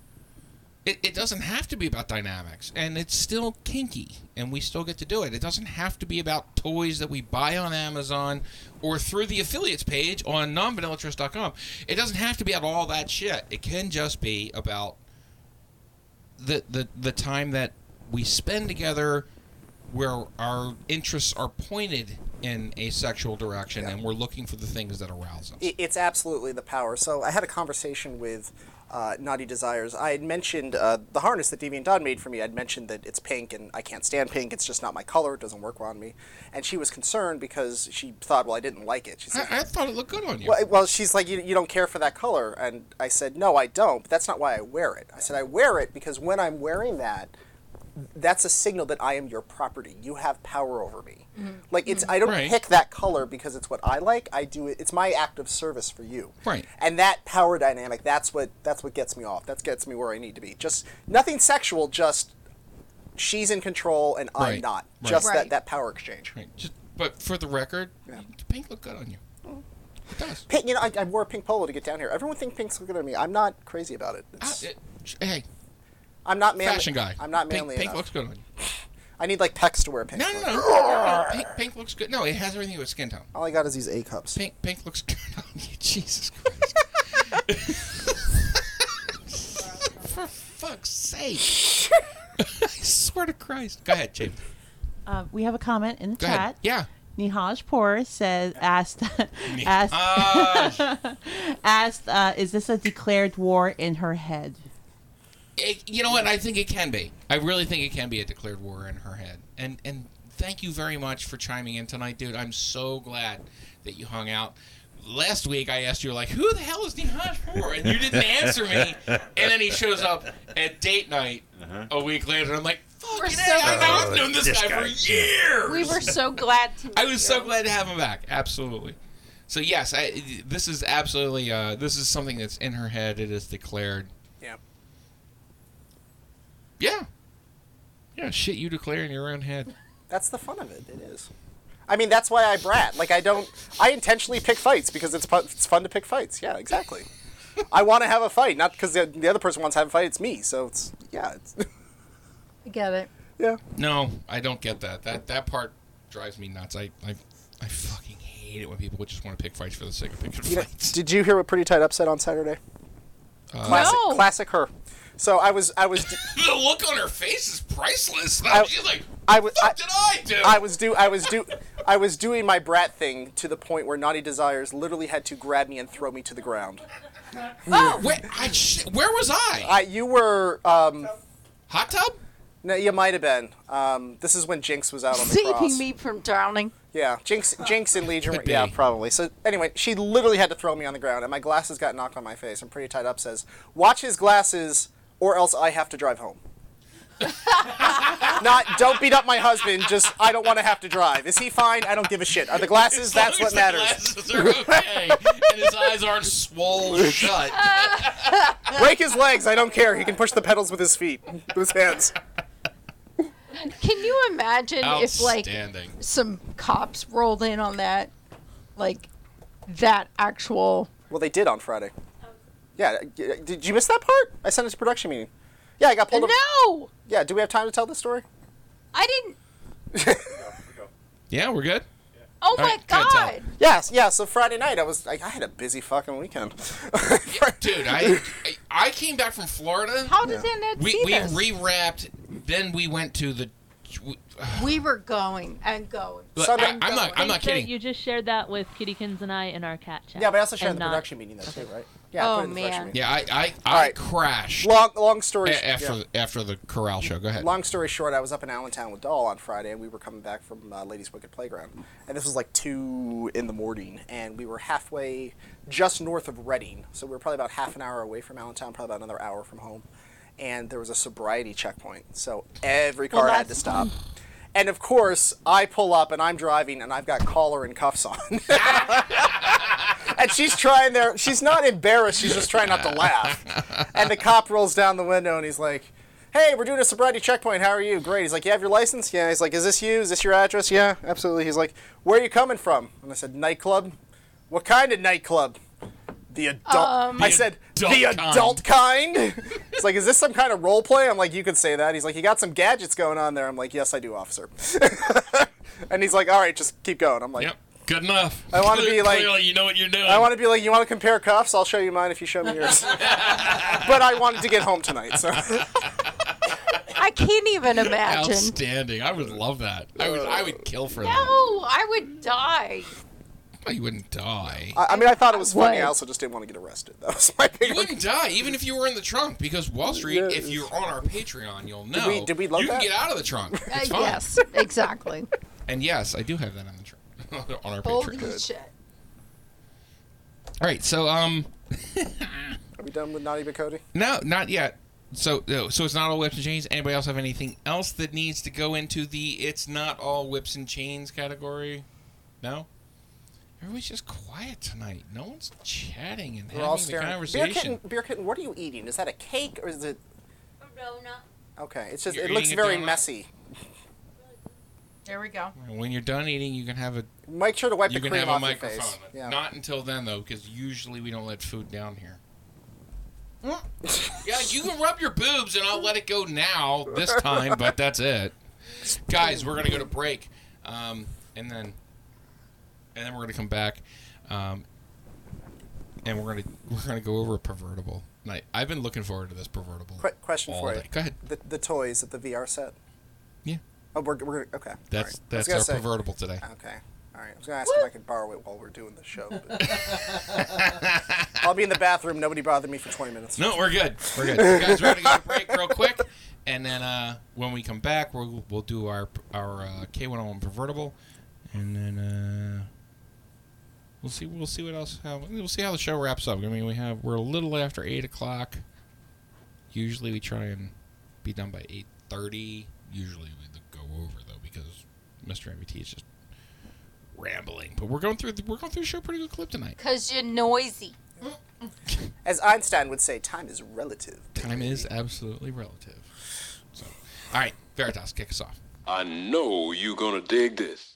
Speaker 2: It, it doesn't have to be about dynamics, and it's still kinky, and we still get to do it. It doesn't have to be about toys that we buy on Amazon or through the affiliates page on nonvanillatryst.com. It doesn't have to be about all that shit. It can just be about the the the time that we spend together where our interests are pointed in a sexual direction and we're looking for the things that arouse us.
Speaker 3: It- It's absolutely the power. So I had a conversation with uh, Naughty Desires. I had mentioned uh, the harness that Deviant Don made for me. I'd mentioned that it's pink and I can't stand pink. It's just not my color. It doesn't work well on me. And she was concerned because she thought, well, I didn't like it. She said,
Speaker 2: I, I thought it looked good on you.
Speaker 3: Well, well, she's like, you, you don't care for that color. And I said, no, I don't. But that's not why I wear it. I said, I wear it because when I'm wearing that, that's a signal that I am your property. You have power over me. Mm-hmm. Like it's, I don't
Speaker 2: Right.
Speaker 3: pick that color because it's what I like. I do it. It's my act of service for you.
Speaker 2: Right.
Speaker 3: And that power dynamic, that's what that's what gets me off. That gets me where I need to be. Just nothing sexual. Just she's in control and I'm not.
Speaker 2: Right.
Speaker 3: Just
Speaker 1: Right.
Speaker 3: that that power exchange.
Speaker 2: Right. Just, but for the record, pink look good on you. Mm-hmm. It does.
Speaker 3: Pink, you know, I, I wore a pink polo to get down here. Everyone thinks pink's look good on me. I'm not crazy about it. It's-
Speaker 2: it- hey,
Speaker 3: I'm not manly.
Speaker 2: fashion guy.
Speaker 3: I'm not
Speaker 2: Pink-
Speaker 3: manly
Speaker 2: Pink,
Speaker 3: enough.
Speaker 2: looks good on you.
Speaker 3: I need like pecs to wear pink.
Speaker 2: No, no, no. no, pink, pink looks good. No, it has everything with skin tone.
Speaker 3: All I got is these A cups.
Speaker 2: Pink, pink looks good on you. Jesus Christ. For fuck's sake. I swear to Christ. Go ahead, James.
Speaker 7: Uh, we have a comment in the
Speaker 2: Go
Speaker 7: chat.
Speaker 2: ahead. Yeah.
Speaker 7: Nihaj Por says asked asked asked uh, is this a declared war in her head?
Speaker 2: It, you know what? I think it can be. I really think it can be a declared war in her head. And and thank you very much for chiming in tonight, dude. I'm so glad that you hung out. Last week I asked you like, who the hell is Nihaj for? And you didn't answer me. And then he shows up at date night a week later. and I'm like,
Speaker 1: We're
Speaker 2: fucking
Speaker 1: so
Speaker 2: A, I know I've known this,
Speaker 10: This
Speaker 2: guy,
Speaker 10: guy.
Speaker 2: for years.
Speaker 1: We were so glad to. Meet
Speaker 2: I was so glad to have him back. Absolutely. So yes, I, this is absolutely uh, this is something that's in her head. It is declared.
Speaker 3: Yeah.
Speaker 2: Yeah. Yeah. Shit, you declare in your own head.
Speaker 3: That's the fun of it. It is. I mean, that's why I brat. Like I don't. I intentionally pick fights because it's fu- it's fun to pick fights. Yeah, exactly. I want to have a fight, not because the, the other person wants to have a fight. It's me. So it's yeah. It's
Speaker 1: I get it.
Speaker 3: yeah.
Speaker 2: No, I don't get that. That that part drives me nuts. I I, I fucking hate it when people would just want to pick fights for the sake of picking
Speaker 3: You know,
Speaker 2: fights.
Speaker 3: did you hear what Pretty Tied Up said on Saturday?
Speaker 2: Uh,
Speaker 3: Classic,
Speaker 1: No.
Speaker 3: classic her. So I was I was
Speaker 2: the look on her face is priceless.
Speaker 3: I-
Speaker 2: She's like,
Speaker 3: I was I,
Speaker 2: did I do?
Speaker 3: I was do I was do I was doing my brat thing to the point where Naughty Desires literally had to grab me and throw me to the ground.
Speaker 2: oh, where, I, where was I?
Speaker 3: I you were um,
Speaker 2: hot tub.
Speaker 3: No, you might have been. Um, this is when Jinx was out on the
Speaker 1: Saving
Speaker 3: cross.
Speaker 1: me from drowning.
Speaker 3: Yeah, Jinx, Jinx and Legion.
Speaker 2: Could
Speaker 3: Yeah,
Speaker 2: be.
Speaker 3: probably. So anyway, she literally had to throw me on the ground, and my glasses got knocked on my face. I'm pretty tied up. Says, "Watch his glasses, or else I have to drive home." Not, don't beat up my husband. Just, I don't want to have to drive. Is he fine? I don't give a shit. Are the glasses?
Speaker 2: As long
Speaker 3: That's
Speaker 2: as
Speaker 3: what
Speaker 2: the
Speaker 3: matters.
Speaker 2: Glasses are okay, and his eyes aren't swollen shut.
Speaker 3: Break his legs. I don't care. He can push the pedals with his feet, with his hands.
Speaker 1: Can you imagine if like
Speaker 2: Outstanding.
Speaker 1: some cops rolled in on that, like that actual?
Speaker 3: Well, they did on Friday. Yeah, did you miss that part? I sent it to production meeting. Yeah, I got pulled.
Speaker 1: No.
Speaker 3: Yeah, do we have time to tell the story?
Speaker 1: I didn't.
Speaker 2: Yeah, we're good.
Speaker 1: Oh
Speaker 2: All
Speaker 1: my
Speaker 2: right, go ahead, tell.
Speaker 1: god!
Speaker 3: Yes, yeah. So Friday night, I was like, I had a busy fucking weekend.
Speaker 2: Dude, I, I I came back from Florida.
Speaker 1: How did Annette
Speaker 2: we
Speaker 1: see
Speaker 2: we
Speaker 1: this?
Speaker 2: rewrapped. Then we went to the.
Speaker 1: We were going and going.
Speaker 2: Look,
Speaker 3: Sunday-
Speaker 2: I, am not. I'm not
Speaker 16: Thanks that
Speaker 2: kidding.
Speaker 16: You just shared that with Kittykins and I in our cat chat.
Speaker 3: Yeah, but I also shared the
Speaker 16: not-
Speaker 3: production meeting though too, right? Yeah.
Speaker 1: Oh,
Speaker 3: put it in the production
Speaker 1: man.
Speaker 3: meeting.
Speaker 2: Yeah, I I, I
Speaker 3: Alright.
Speaker 2: crashed
Speaker 3: Long, long story.
Speaker 2: a- after
Speaker 3: yeah.
Speaker 2: the, after the corral show. Go ahead.
Speaker 3: Long story short, I was up in Allentown with Doll on Friday, and we were coming back from uh, Ladies Wicked Playground, and this was like two in the morning, and we were halfway just north of Reading, so we were probably about half an hour away from Allentown, probably about another hour from home, and there was a sobriety checkpoint, so every
Speaker 1: Well,
Speaker 3: car had to stop. And of course, I pull up and I'm driving and I've got collar and cuffs on. and she's trying there. She's not embarrassed. She's just trying not to laugh. And the cop rolls down the window and he's like, "Hey, we're doing a sobriety checkpoint. How are you? Great." He's like, "You have your license?" Yeah. He's like, "Is this you? Is this your address?" Yeah, absolutely. He's like, "Where are you coming from?" And I said, "Nightclub." What kind of nightclub? The adult.
Speaker 1: Um,
Speaker 3: I said,
Speaker 2: adult
Speaker 3: "The
Speaker 2: kind."
Speaker 3: adult kind." It's like, "Is this some kind of role play?" I'm like, "You could say that." He's like, "You got some gadgets going on there." I'm like, "Yes, I do, officer." and he's like, "All right, just keep going." I'm like,
Speaker 2: Yep. Good enough.
Speaker 3: I wanna be like-
Speaker 2: Clearly, you know what you're doing.
Speaker 3: I want to be like, you want to compare cuffs? I'll show you mine if you show me yours. but I wanted to get home tonight, so
Speaker 1: I can't even imagine.
Speaker 2: Outstanding. I would love that. I would. I would kill for that.
Speaker 1: No,
Speaker 2: that.
Speaker 1: I would die.
Speaker 2: Oh, you wouldn't die.
Speaker 3: I, I mean, I thought it was funny. I
Speaker 1: Would.
Speaker 3: also just didn't want to get arrested. That was my big.
Speaker 2: You wouldn't die even if you were in the trunk because Wall Street.
Speaker 3: Yeah,
Speaker 2: if you're on our Patreon, you'll know.
Speaker 3: Did we- did we load
Speaker 2: you can get out of the trunk.
Speaker 1: Uh,
Speaker 2: It's fine.
Speaker 1: yes, exactly.
Speaker 2: And yes, I do have that on the trunk on our
Speaker 1: Holy
Speaker 2: Patreon.
Speaker 1: shit.
Speaker 2: All right, so um,
Speaker 3: Are we done with Nadia Bokody?
Speaker 2: no, not yet. So so it's not all whips and chains. Anybody else have anything else that needs to go into the "it's not all whips and chains" category? No. Everybody's just quiet tonight. No one's chatting and
Speaker 3: We're all
Speaker 2: having the
Speaker 3: staring. Beer
Speaker 2: conversation.
Speaker 3: kitten, beer kitten. What are you eating? Is that a cake or is it? Okay, it's just
Speaker 2: You're
Speaker 3: it looks
Speaker 2: eating a
Speaker 3: very
Speaker 2: donut?
Speaker 3: messy.
Speaker 1: There we go.
Speaker 2: When you're done eating, you can have a
Speaker 3: Make sure to wipe
Speaker 2: you
Speaker 3: the
Speaker 2: can
Speaker 3: cream
Speaker 2: have a
Speaker 3: off your
Speaker 2: microphone.
Speaker 3: face. Yeah.
Speaker 2: Not until then though, because usually we don't let food down here. yeah, you can rub your boobs and I'll let it go now this time, but that's it. Guys, we're gonna go to break, um, and then and then we're gonna come back, um, and we're gonna we're gonna go over a pervertible night. I've been looking forward to this pervertible.
Speaker 3: Qu- question
Speaker 2: all
Speaker 3: for you.
Speaker 2: Go ahead.
Speaker 3: The, the toys at the VR set.
Speaker 2: Yeah.
Speaker 3: Oh, we're, we're okay. All
Speaker 2: That's
Speaker 3: right.
Speaker 2: That's
Speaker 3: gonna
Speaker 2: our
Speaker 3: say-
Speaker 2: pervertible today.
Speaker 3: Okay. All right. I was gonna ask if I could borrow it while we're doing the show. But I'll be in the bathroom. Nobody bother me for 20 minutes.
Speaker 2: No, we're good. We're good. You guys ready to go to break real quick? And then uh, when we come back, we'll, we'll do our our uh, K101 convertible, and then uh, we'll see we'll see what else how we'll see how the show wraps up. I mean, we have we're a little after eight o'clock. Usually we try and be done by eight thirty. Usually we go over though because Mr. NVT is just rambling. But we're going through the, we're going through a show pretty good clip tonight.
Speaker 1: Cause you're noisy.
Speaker 3: As Einstein would say, time is relative.
Speaker 2: Time is absolutely relative. So, all right, Veritas, kick us off.
Speaker 6: I know you're gonna dig this.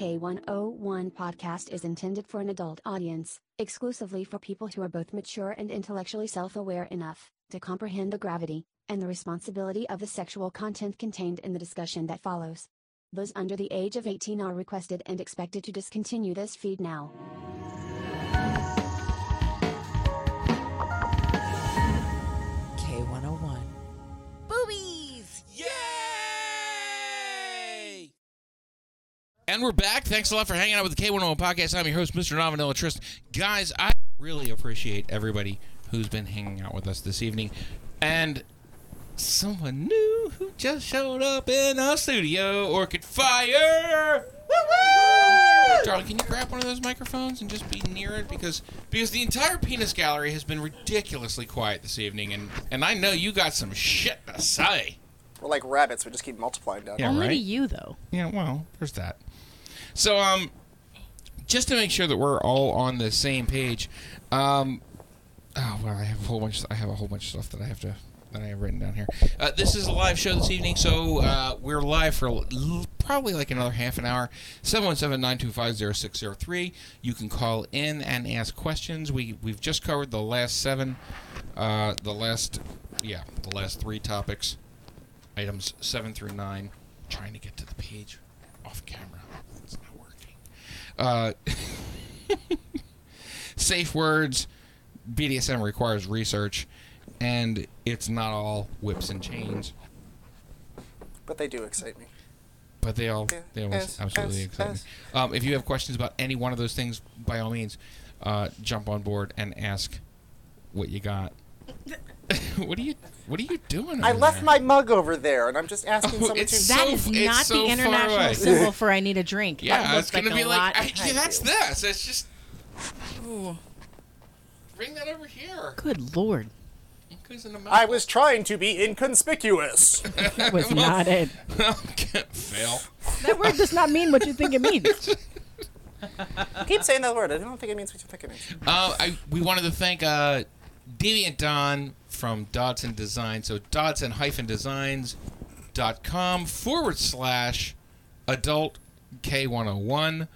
Speaker 5: K101 podcast is intended for an adult audience, exclusively for people who are both mature and intellectually self aware enough to comprehend the gravity and the responsibility of the sexual content contained in the discussion that follows. Those under the age of 18 are requested and expected to discontinue this feed now.
Speaker 2: And we're back. Thanks a lot for hanging out with the K101 podcast. I'm your host, Mr. Nonvanilla Tryst. Guys, I really appreciate everybody who's been hanging out with us this evening. And someone new who just showed up in our studio, Orchid Fire! Woo-woo! Darling, can you grab one of those microphones and just be near it because because the entire penis gallery has been ridiculously quiet this evening, and and I know you got some shit to say.
Speaker 3: We're like rabbits. We just keep multiplying down.
Speaker 2: Yeah,
Speaker 3: here.
Speaker 2: Only to
Speaker 11: you though.
Speaker 2: Yeah, well, there's that. So um, just to make sure that we're all on the same page, um, oh well, I have a whole bunch. I have a whole bunch of stuff that I have to that I have written down here. Uh, this is a live show this evening, so uh, we're live for l- probably like another half an hour. 717-925-0603. You can call in and ask questions. We we've just covered the last seven, uh, the last yeah, the last three topics, items seven through nine. trying to get to the page off camera. It's not working. Uh, safe words. BDSM requires research, and it's not all whips and chains.
Speaker 3: But they do excite me.
Speaker 2: But they all
Speaker 3: Yeah,
Speaker 2: they always
Speaker 3: yes,
Speaker 2: absolutely
Speaker 3: yes,
Speaker 2: excite
Speaker 3: yes.
Speaker 2: me. Um, if you have questions about any one of those things, by all means, uh, jump on board and ask what you got. what are you What are you doing?
Speaker 3: I left
Speaker 2: there?
Speaker 3: my mug over there, and I'm just asking
Speaker 2: Oh,
Speaker 3: someone to.
Speaker 2: so
Speaker 17: That is not
Speaker 2: so
Speaker 17: the international symbol for I need a drink.
Speaker 2: Yeah,
Speaker 17: That
Speaker 2: it's gonna
Speaker 17: like
Speaker 2: be like
Speaker 17: lot
Speaker 2: I, yeah, that's
Speaker 17: you.
Speaker 2: this. It's just
Speaker 17: Ooh.
Speaker 2: bring that over here.
Speaker 17: Good lord.
Speaker 2: Goes in the mouth.
Speaker 3: I was trying to be inconspicuous.
Speaker 17: That was not it.
Speaker 2: Fail.
Speaker 17: That word does not mean what you think it means.
Speaker 3: Keep saying that word. I don't think it means what you think it means.
Speaker 2: Uh, I, we wanted to thank uh, Deviant Don from Dodson Design. So Dodson-Designs.com forward slash adult K101.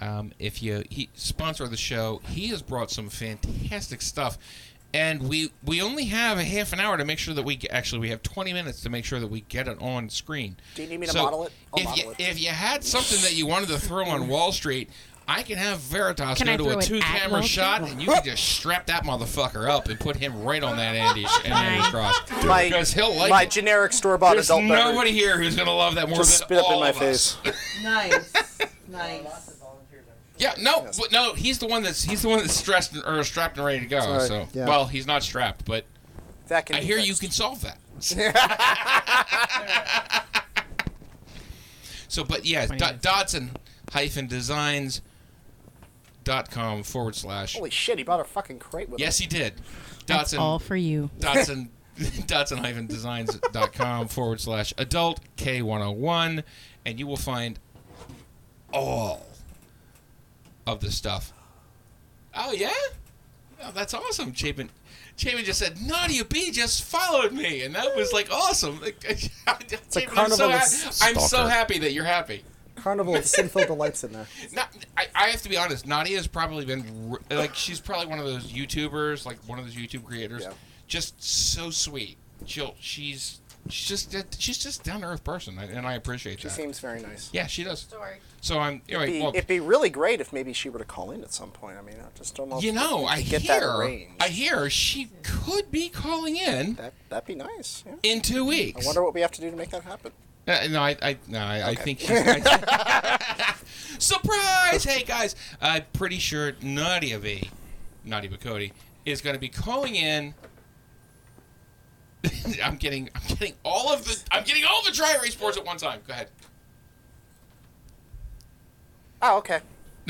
Speaker 2: Um, if you he sponsor the show, he has brought some fantastic stuff. And we we only have a half an hour to make sure that we actually we have 20 minutes to make sure that we get it on screen.
Speaker 3: Do you need me to model it? I'll
Speaker 2: if
Speaker 3: model
Speaker 2: you,
Speaker 3: it.
Speaker 2: if you had something that you wanted to throw on Wall Street, I can have Veritas
Speaker 17: Can
Speaker 2: go
Speaker 17: I
Speaker 2: to a two-camera shot, and you can just strap that motherfucker up and put him right on that Andy and Andy's cross
Speaker 3: My,
Speaker 2: because he'll like
Speaker 3: my
Speaker 2: it.
Speaker 3: generic store-bought
Speaker 2: There's
Speaker 3: adult beverage.
Speaker 2: nobody here who's gonna love that more
Speaker 3: Just
Speaker 2: than
Speaker 3: spit up in
Speaker 2: all
Speaker 3: my
Speaker 2: of us.
Speaker 3: face.
Speaker 7: Nice. nice.
Speaker 2: Yeah, no, but no, he's the one that's he's the one that's stressed and- or strapped and ready to go.
Speaker 3: Sorry,
Speaker 2: So,
Speaker 3: yeah.
Speaker 2: well, he's not strapped, but
Speaker 3: That can
Speaker 2: I
Speaker 3: be
Speaker 2: hear you can solve that. so, but yeah, Do- Dodson hyphen designs dot com forward slash.
Speaker 3: Holy shit! He bought a fucking crate with
Speaker 2: Yes,
Speaker 3: him.
Speaker 2: he did.
Speaker 17: That's
Speaker 2: Dodson
Speaker 17: all for you.
Speaker 2: Dotson Dotson hyphen designs.com forward slash adult K101 and you will find all of the stuff. Oh yeah? Oh, that's awesome. Chapin Chapin just said Nadia B just followed me and that was like awesome. It's
Speaker 3: a
Speaker 2: I'm,
Speaker 3: carnival
Speaker 2: so
Speaker 3: of
Speaker 2: ha-
Speaker 3: s-
Speaker 2: I'm so happy that you're happy.
Speaker 3: Carnival of sinful delights in there.
Speaker 2: Not, I, I have to be honest. Nadia has probably been r- like she's probably one of those YouTubers, like one of those YouTube creators. yeah. Just so sweet. She'll she's she's just a- she's just down to earth person, and I appreciate
Speaker 3: She
Speaker 2: that.
Speaker 3: She seems very nice.
Speaker 2: Yeah, she does. So I'm.
Speaker 3: It'd be,
Speaker 2: well,
Speaker 3: it'd be really great if maybe she were to call in at some point. I mean, I just don't know.
Speaker 2: you know, I
Speaker 3: could get that
Speaker 2: hear
Speaker 3: arranged.
Speaker 2: I hear she could be calling in
Speaker 3: That that'd be nice. Yeah.
Speaker 2: in two weeks.
Speaker 3: I wonder what we have to do to make that happen.
Speaker 2: Uh, no, I, I, no, I, I think she's. I- Surprise! Hey guys, I'm pretty sure Nadia V, Nadia Bokody, is going to be calling in. I'm getting, I'm getting all of the, I'm getting all the dry erase boards at one time. Go ahead.
Speaker 3: Oh, okay.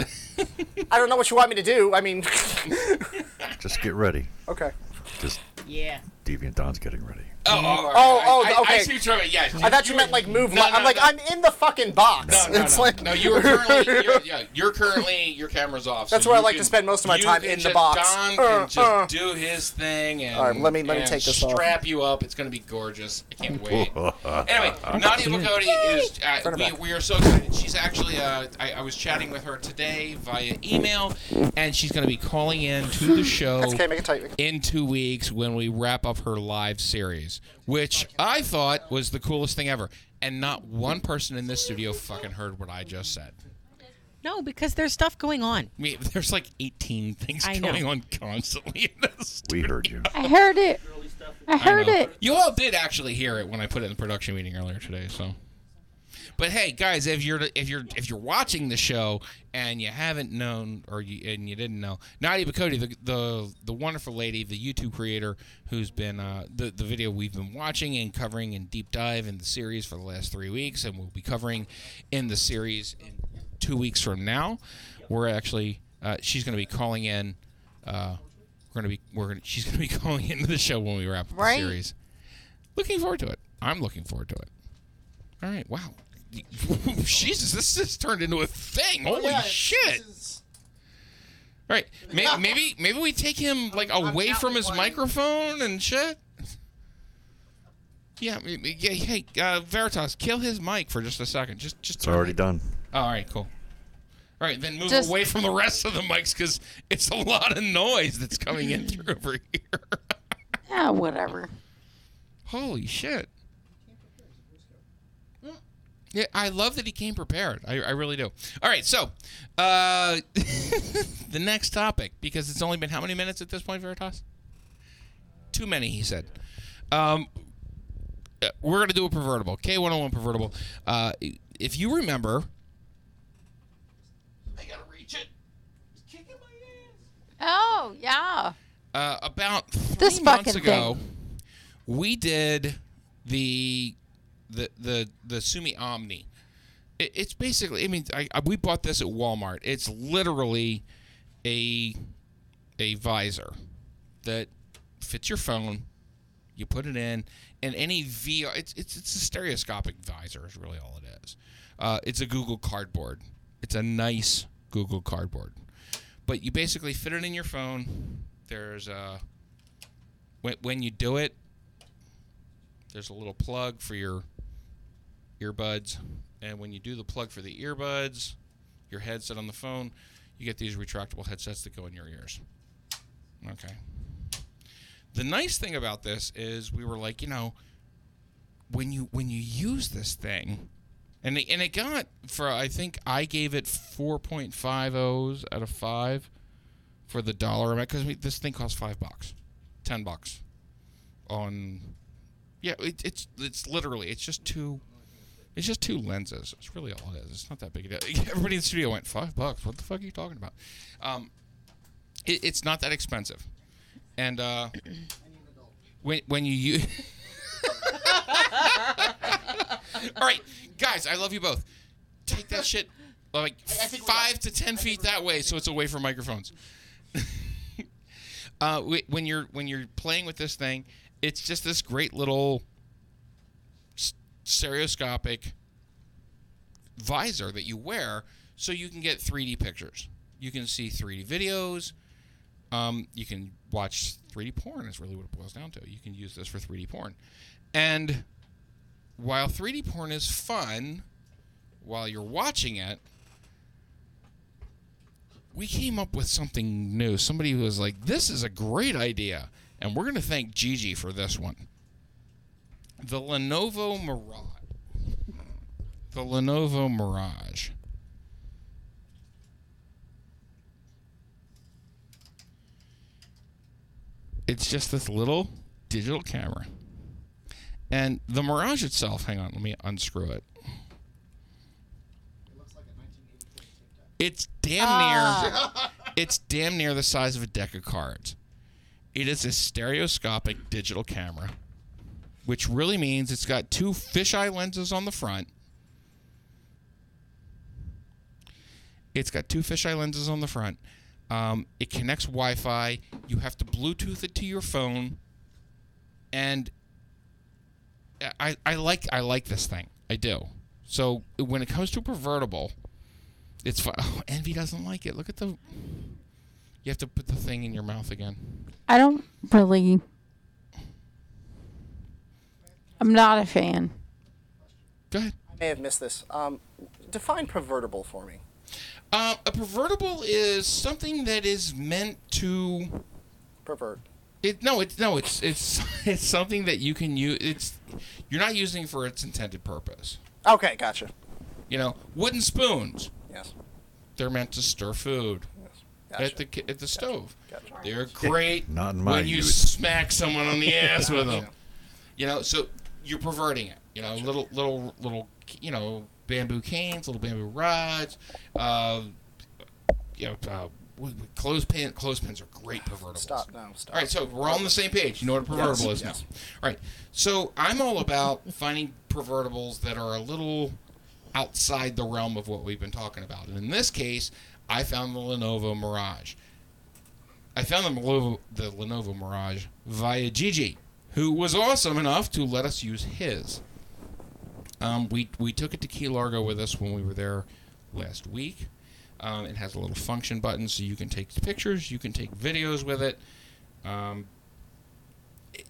Speaker 3: I don't know what you want me to do. I mean,
Speaker 4: Just get ready.
Speaker 3: okay.
Speaker 4: Just
Speaker 17: Yeah.
Speaker 4: Deviant Don's getting ready.
Speaker 2: Oh, all right.
Speaker 3: Oh,
Speaker 2: I-
Speaker 3: oh,
Speaker 2: I,
Speaker 3: okay.
Speaker 2: I see what you're about. Yeah.
Speaker 3: I thought you meant like move.
Speaker 2: No,
Speaker 3: my,
Speaker 2: no,
Speaker 3: I'm like
Speaker 2: no.
Speaker 3: I'm in the fucking box.
Speaker 2: No, no,
Speaker 3: it's
Speaker 2: no.
Speaker 3: like
Speaker 2: no, you are currently, you're, yeah, you're currently, your camera's off.
Speaker 3: That's
Speaker 2: so
Speaker 3: where I
Speaker 2: you
Speaker 3: like to spend most of my time
Speaker 2: can
Speaker 3: in the box.
Speaker 2: Don
Speaker 3: Uh,
Speaker 2: can just
Speaker 3: uh.
Speaker 2: do his thing and,
Speaker 3: All right, let me- let me take this off.
Speaker 2: strap you up. It's going to be gorgeous. I can't wait. anyway, Nadia Bokody is, uh, we, we are so excited. She's actually, uh, I, I was chatting with her today via email, and she's going to be calling in to the show
Speaker 3: okay, make it tight, make it-
Speaker 2: in two weeks when we wrap up her live series. Bocoties, which I thought was the coolest thing ever. And not one person in this studio fucking heard what I just said.
Speaker 17: No, because there's stuff going on.
Speaker 2: I mean, there's like 18 things
Speaker 17: I know.
Speaker 2: going on constantly in this.
Speaker 4: We heard you.
Speaker 1: I heard it. I heard
Speaker 2: know.
Speaker 1: it.
Speaker 2: You all did actually hear it when I put it in the production meeting earlier today. So, but hey, guys, if you're if you're if you're watching the show and you haven't known or you and you didn't know, Nadia Bokody, the the the wonderful lady, the YouTube creator who's been uh, the the video we've been watching and covering in deep dive in the series for the last three weeks, and we'll be covering in the series in two weeks from now. We're actually uh, she's going to be calling in. Uh, we're gonna be we're gonna she's gonna be calling into the show when we wrap up
Speaker 1: Right.
Speaker 2: the series. Looking forward to it. I'm looking forward to it. All right. Wow. Jesus, this has turned into a thing. Holy
Speaker 3: yeah,
Speaker 2: shit. All right. May, maybe maybe we take him like away from his microphone and shit. Yeah. m- m- yeah hey, uh, Veritas, kill his mic for just a second. Just just.
Speaker 4: It's already done.
Speaker 2: Oh, all right. Cool. All right, then move
Speaker 1: Just-
Speaker 2: away from the rest of the mics because it's a lot of noise that's coming in through over here.
Speaker 1: Yeah, whatever.
Speaker 2: Holy shit. Yeah, I love that he came prepared. I, I really do. All right, so uh, the next topic, because it's only been how many minutes at this point, Veritas? Too many, he said. Um, uh, we're going to do a pervertible, K101 pervertible. Uh, if you remember, I got to reach it. It's kicking my ass.
Speaker 1: Oh yeah.
Speaker 2: uh, about three
Speaker 1: This
Speaker 2: months ago,
Speaker 1: thing.
Speaker 2: we did the the the the Sumi Omni. It, it's basically, I mean, I, I, we bought this at Walmart. It's literally a a visor that fits your phone. You put it in, and any VR. It's it's it's a stereoscopic visor. Is really all it is. Uh, it's a Google Cardboard. It's a nice Google Cardboard but you basically fit it in your phone. There's a when when you do it, there's a little plug for your earbuds, and when you do the plug for the earbuds, your headset on the phone, you get these retractable headsets that go in your ears. Okay. The nice thing about this is we were like, you know, when you when you use this thing, and it, and it got for I think I gave it 4.5 O's out of five for the dollar amount because this thing costs five bucks, ten bucks on yeah it, it's it's literally it's just two it's just two lenses. It's really all it is. It's not that big a deal. Everybody in the studio went five bucks. What the fuck are you talking about? Um, it, it's not that expensive, and uh, when when you use All right, guys, I love you both. Take that shit like five to ten feet that way, so it's away from microphones. uh, when you're when you're playing with this thing, it's just this great little stereoscopic visor that you wear, so you can get 3D pictures. You can see 3D videos. Um, you can watch 3D porn. Is really what it boils down to. You can use this for 3D porn, and while 3D porn is fun, while you're watching it, we came up with something new. Somebody was like, "This is a great idea," and we're going to thank Gigi for this one. The Lenovo Mirage. The Lenovo Mirage. It's just this little digital camera. And the Mirage itself, hang on, let me unscrew it. It's damn near ah. it's damn near the size of a deck of cards. It is a stereoscopic digital camera, which really means it's got two fisheye lenses on the front. It's got two fisheye lenses on the front. Um, it connects Wi-Fi. You have to Bluetooth it to your phone, and I, I like I like this thing. I do. So when it comes to pervertible, it's. Oh, Envy doesn't like it. Look at the. You have to put the thing in your mouth again.
Speaker 1: I don't really. I'm not a fan.
Speaker 2: Go ahead.
Speaker 3: I may have missed this. Um, define pervertible for me.
Speaker 2: Uh, a pervertible is something that is meant to
Speaker 3: Pervert.
Speaker 2: It, no, it's no, it's it's it's something that you can use. It's you're not using for its intended purpose.
Speaker 3: Okay, gotcha.
Speaker 2: You know, wooden spoons.
Speaker 3: Yes.
Speaker 2: They're meant to stir food
Speaker 3: Gotcha.
Speaker 2: at the at the stove.
Speaker 3: Gotcha.
Speaker 2: They're great
Speaker 4: Not in my
Speaker 2: when you
Speaker 4: youth.
Speaker 2: smack someone on the ass with them. You know, so you're perverting it. You know, little little little you know bamboo canes, little bamboo rods. Uh, you know, uh, clothespin clothespins are great pervertibles.
Speaker 3: Stop. No, stop.
Speaker 2: All right, so we're all on the same page. You know what a pervertible
Speaker 3: Yes,
Speaker 2: is
Speaker 3: yes.
Speaker 2: now. All right, so I'm all about finding pervertibles that are a little outside the realm of what we've been talking about. And in this case, I found the Lenovo Mirage. I found the Lenovo, the Lenovo Mirage via Gigi, who was awesome enough to let us use his. Um, we we took it to Key Largo with us when we were there last week. Um, it has a little function button, so you can take pictures, you can take videos with it. Um,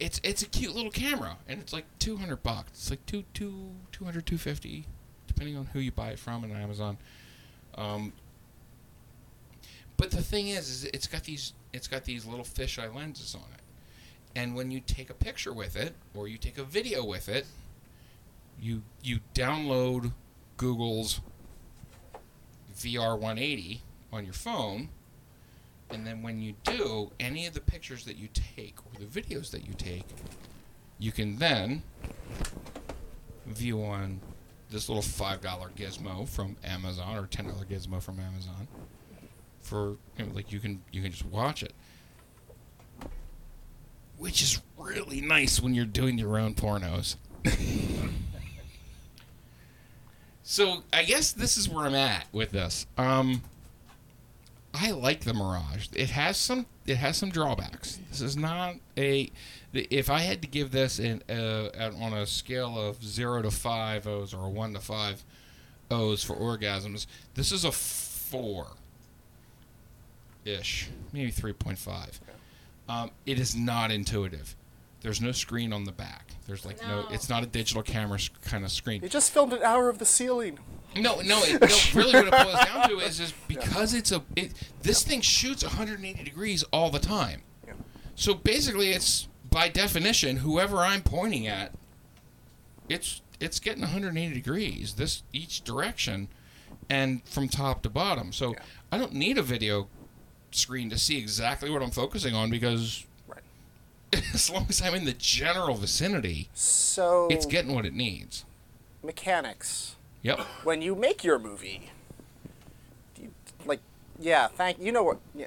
Speaker 2: it's it's a cute little camera, and it's like 200 bucks. It's like two two 200 250, depending on who you buy it from on Amazon. Um, but the thing is, is it's got these it's got these little fisheye lenses on it, and when you take a picture with it or you take a video with it, you you download Google's VR 180 on your phone, and then when you do, any of the pictures that you take or the videos that you take, you can then view on this little five dollar gizmo from Amazon or ten dollar gizmo from Amazon. For you know, like you can you can just watch it, which is really nice when you're doing your own pornos. so I guess this is where I'm at with this. Um, I like the Mirage. It has some it has some drawbacks. This is not a if I had to give this in, uh, on a scale of 0 to 5 O's or a 1 to 5 O's for orgasms, this is a 4 ish, maybe 3.5. Um, it is not intuitive. There's no screen on the back. There's like no, it's not a digital camera s- kind of screen.
Speaker 3: You just filmed an hour of the ceiling.
Speaker 2: No, no, it, no. Really, what it boils down to is, is because it's a, it, this thing shoots 180 degrees all the time. Yeah. So basically, it's by definition, whoever I'm pointing at, it's it's getting 180 degrees this each direction, and from top to bottom. So I don't need a video screen to see exactly what I'm focusing on because. right. As long as I'm in the general vicinity,
Speaker 3: So
Speaker 2: it's getting what it needs.
Speaker 3: mechanics.
Speaker 2: Yep.
Speaker 3: When you make your movie, you, like, yeah, thank you know what? Yeah,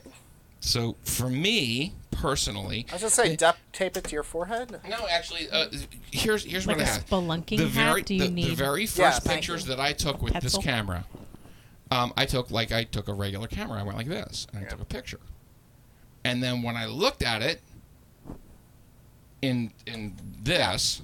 Speaker 2: So for me personally,
Speaker 3: I was just say duct tape it to your forehead.
Speaker 2: No, actually, uh, here's here's
Speaker 17: Like
Speaker 2: what
Speaker 17: a
Speaker 2: I had.
Speaker 17: spelunking
Speaker 2: the
Speaker 17: hat?
Speaker 2: very
Speaker 17: Do you
Speaker 2: the, the very first
Speaker 3: Yeah,
Speaker 2: pictures
Speaker 3: you.
Speaker 2: that I took with this camera, um, I took like I took a regular camera. I went like this, and I took a picture. And then when I looked at it in in this,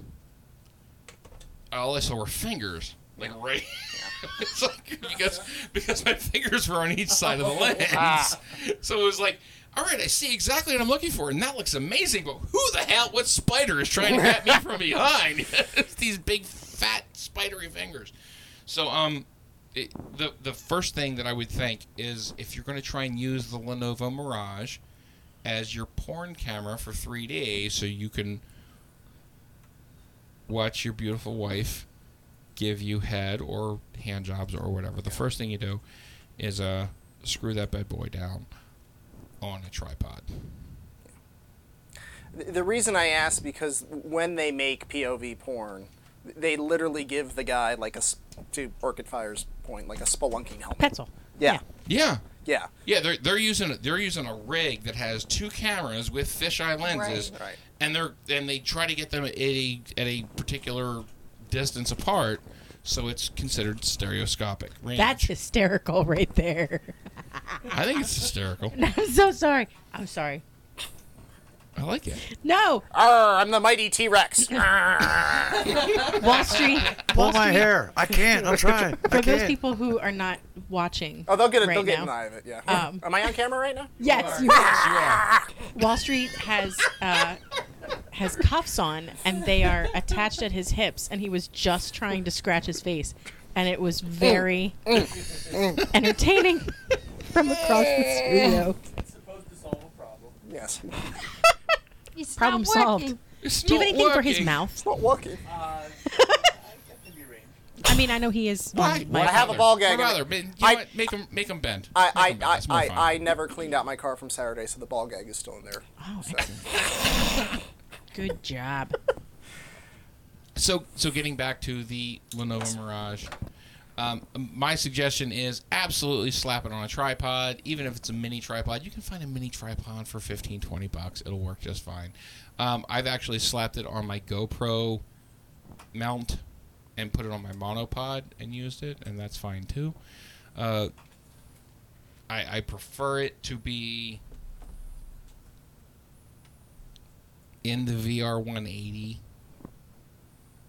Speaker 2: all I saw were fingers, like right. it's like because because my fingers were on each side of the lens,
Speaker 3: Ah.
Speaker 2: so it was like. All right, I see exactly what I'm looking for, and that looks amazing. But who the hell? What spider is trying to get me from behind? these big, fat, spidery fingers. So, um, it, the the first thing that I would think is if you're going to try and use the Lenovo Mirage as your porn camera for 3D, so you can watch your beautiful wife give you head or hand jobs or whatever. The first thing you do is uh screw that bad boy down on a tripod.
Speaker 3: The- The reason I ask because when they make POV porn, they literally give the guy like a to Orchid Fire's point like a spelunking helmet.
Speaker 17: Pencil.
Speaker 3: Yeah.
Speaker 2: Yeah.
Speaker 3: Yeah.
Speaker 2: Yeah, they're they're using they're using a rig that has two cameras with fisheye lenses,
Speaker 3: Right. Right.
Speaker 2: and they're and they try to get them at a at a particular distance apart, so it's considered stereoscopic range.
Speaker 17: That's hysterical right there.
Speaker 2: I think it's hysterical.
Speaker 17: I'm so sorry. I'm sorry.
Speaker 2: I like it.
Speaker 17: No.
Speaker 3: Arr, I'm the mighty T Rex.
Speaker 17: Wall Street.
Speaker 4: Pull my
Speaker 17: Street-
Speaker 4: hair. I can't. I'm trying.
Speaker 17: For
Speaker 4: I
Speaker 17: those
Speaker 4: can't.
Speaker 17: people who are not watching,
Speaker 3: Oh, they'll get it.
Speaker 17: right
Speaker 3: they'll get
Speaker 17: now,
Speaker 3: an eye of it. Yeah.
Speaker 17: Um,
Speaker 3: Am I on camera right now?
Speaker 17: Yes, you are. Wall Street has uh, has cuffs on, and they are attached at his hips, and he was just trying to scratch his face, and it was very entertaining from across the studio.
Speaker 3: Yes.
Speaker 1: It's
Speaker 17: Problem
Speaker 1: not
Speaker 17: solved.
Speaker 1: working.
Speaker 17: Do you have anything for his mouth?
Speaker 3: It's not working.
Speaker 17: Uh, I mean, I know he is.
Speaker 2: Why?
Speaker 17: on my
Speaker 3: I have a ball gag.
Speaker 2: Why
Speaker 3: in
Speaker 2: bother?
Speaker 3: it.
Speaker 2: Ma- You know
Speaker 3: I-
Speaker 2: what? Make him, make him bend.
Speaker 3: I,
Speaker 2: Make
Speaker 3: I,
Speaker 2: 'em bend.
Speaker 3: I,
Speaker 2: It's more
Speaker 3: I,
Speaker 2: fun.
Speaker 3: I never cleaned out my car from Saturday, so the ball gag is still in there.
Speaker 17: Oh,
Speaker 3: So-
Speaker 17: Good job.
Speaker 2: So, so getting back to the Lenovo Mirage, um, my suggestion is absolutely slap it on a tripod. Even if it's a mini tripod, you can find a mini tripod for 15, 20 bucks. It'll work just fine. Um, I've actually slapped it on my GoPro mount and put it on my monopod and used it, and that's fine too. Uh, I, I prefer it to be in the VR 180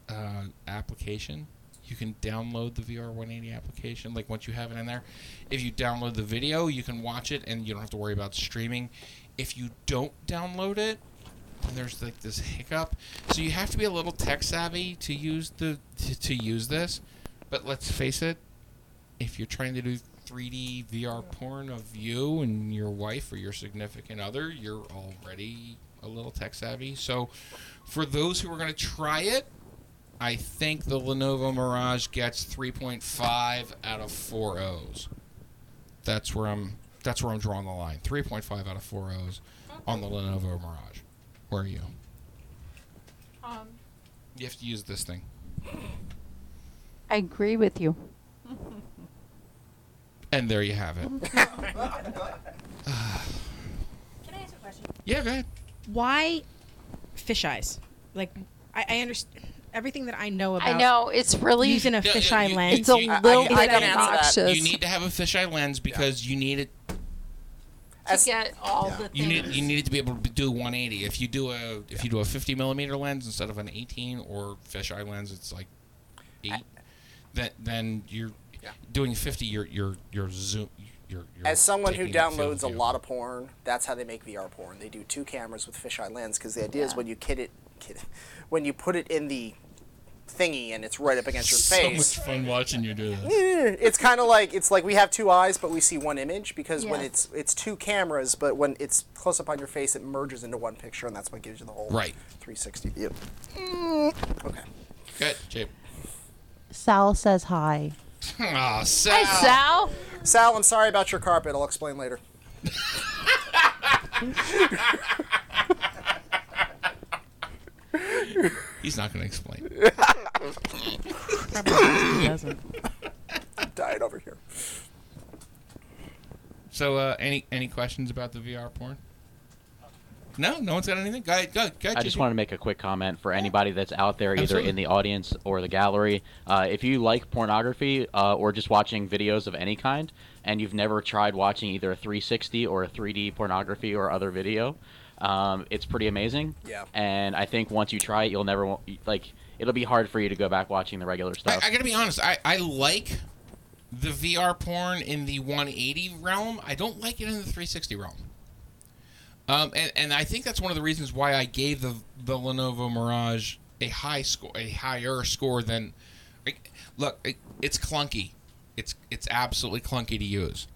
Speaker 2: uh, application. You can download the VR 180 application. Like once you have it in there, if you download the video, you can watch it and you don't have to worry about streaming. If you don't download it, then there's like this hiccup. So you have to be a little tech savvy to use the to, to use this. But let's face it, if you're trying to do 3D VR porn of you and your wife or your significant other, you're already a little tech savvy. So, for those who are going to try it, I think the Lenovo Mirage gets 3.5 out of 4 O's. That's where I'm. That's where I'm drawing the line. 3.5 out of 4 O's on the Lenovo Mirage. Where are you?
Speaker 1: Um,
Speaker 2: You have to use this thing.
Speaker 1: I agree with you.
Speaker 2: And there you have it.
Speaker 17: Can I ask a question?
Speaker 2: Yeah, go ahead.
Speaker 17: Why fish eyes? Like, I, I understand everything that I know about.
Speaker 1: I know it's really
Speaker 17: using a
Speaker 2: Yeah,
Speaker 17: fisheye
Speaker 2: you-
Speaker 17: lens.
Speaker 1: It's a little
Speaker 3: I
Speaker 1: bit
Speaker 3: can
Speaker 1: obnoxious.
Speaker 2: You need to have a fisheye lens because you need it.
Speaker 1: to get all the things.
Speaker 2: You need you need it to be able to do 180. If you do a if you do a 50 millimeter lens instead of an 18 or fisheye lens, it's like eight. Then then you're doing 50. You're you're you're zoom. You're, you're
Speaker 3: As someone who
Speaker 2: taking that field
Speaker 3: downloads a lot of porn, that's how they make VR porn. They do two cameras with fisheye lens because the idea is when you kid it, kid, when you put it in the thingy and it's right up against your
Speaker 2: so
Speaker 3: face.
Speaker 2: much fun watching you do this.
Speaker 3: Eh, It's kind of like it's like we have two eyes, but we see one image because when it's it's two cameras, but when it's close up on your face, it merges into one picture, and that's what gives you the whole
Speaker 2: Right.
Speaker 3: 360 view. Okay.
Speaker 2: Good, Jape.
Speaker 7: Sal says hi.
Speaker 2: Aw, Sal.
Speaker 1: Hi, Sal.
Speaker 3: Sal, I'm sorry about your carpet. I'll explain later.
Speaker 2: He's not going to explain.
Speaker 17: Probably he doesn't.
Speaker 3: I'm dying over here.
Speaker 2: So, uh, any any questions about the VR porn? No, no one's got anything. Go ahead, go, go ahead,
Speaker 12: I just want to make a quick comment for anybody that's out there, either
Speaker 2: Absolutely.
Speaker 12: in the audience or the gallery. Uh, if you like pornography uh, or just watching videos of any kind, and you've never tried watching either a 360 or a 3D pornography or other video, um, it's pretty amazing.
Speaker 3: Yeah.
Speaker 12: And I think once you try it, you'll never like. It'll be hard for you to go back watching the regular
Speaker 2: I,
Speaker 12: stuff.
Speaker 2: I gotta be honest. I, I like the VR porn in the 180 realm. I don't like it in the 360 realm. Um, and, and I think that's one of the reasons why I gave the the Lenovo Mirage a high score, a higher score than. Like, look, it, it's clunky. It's it's absolutely clunky to use.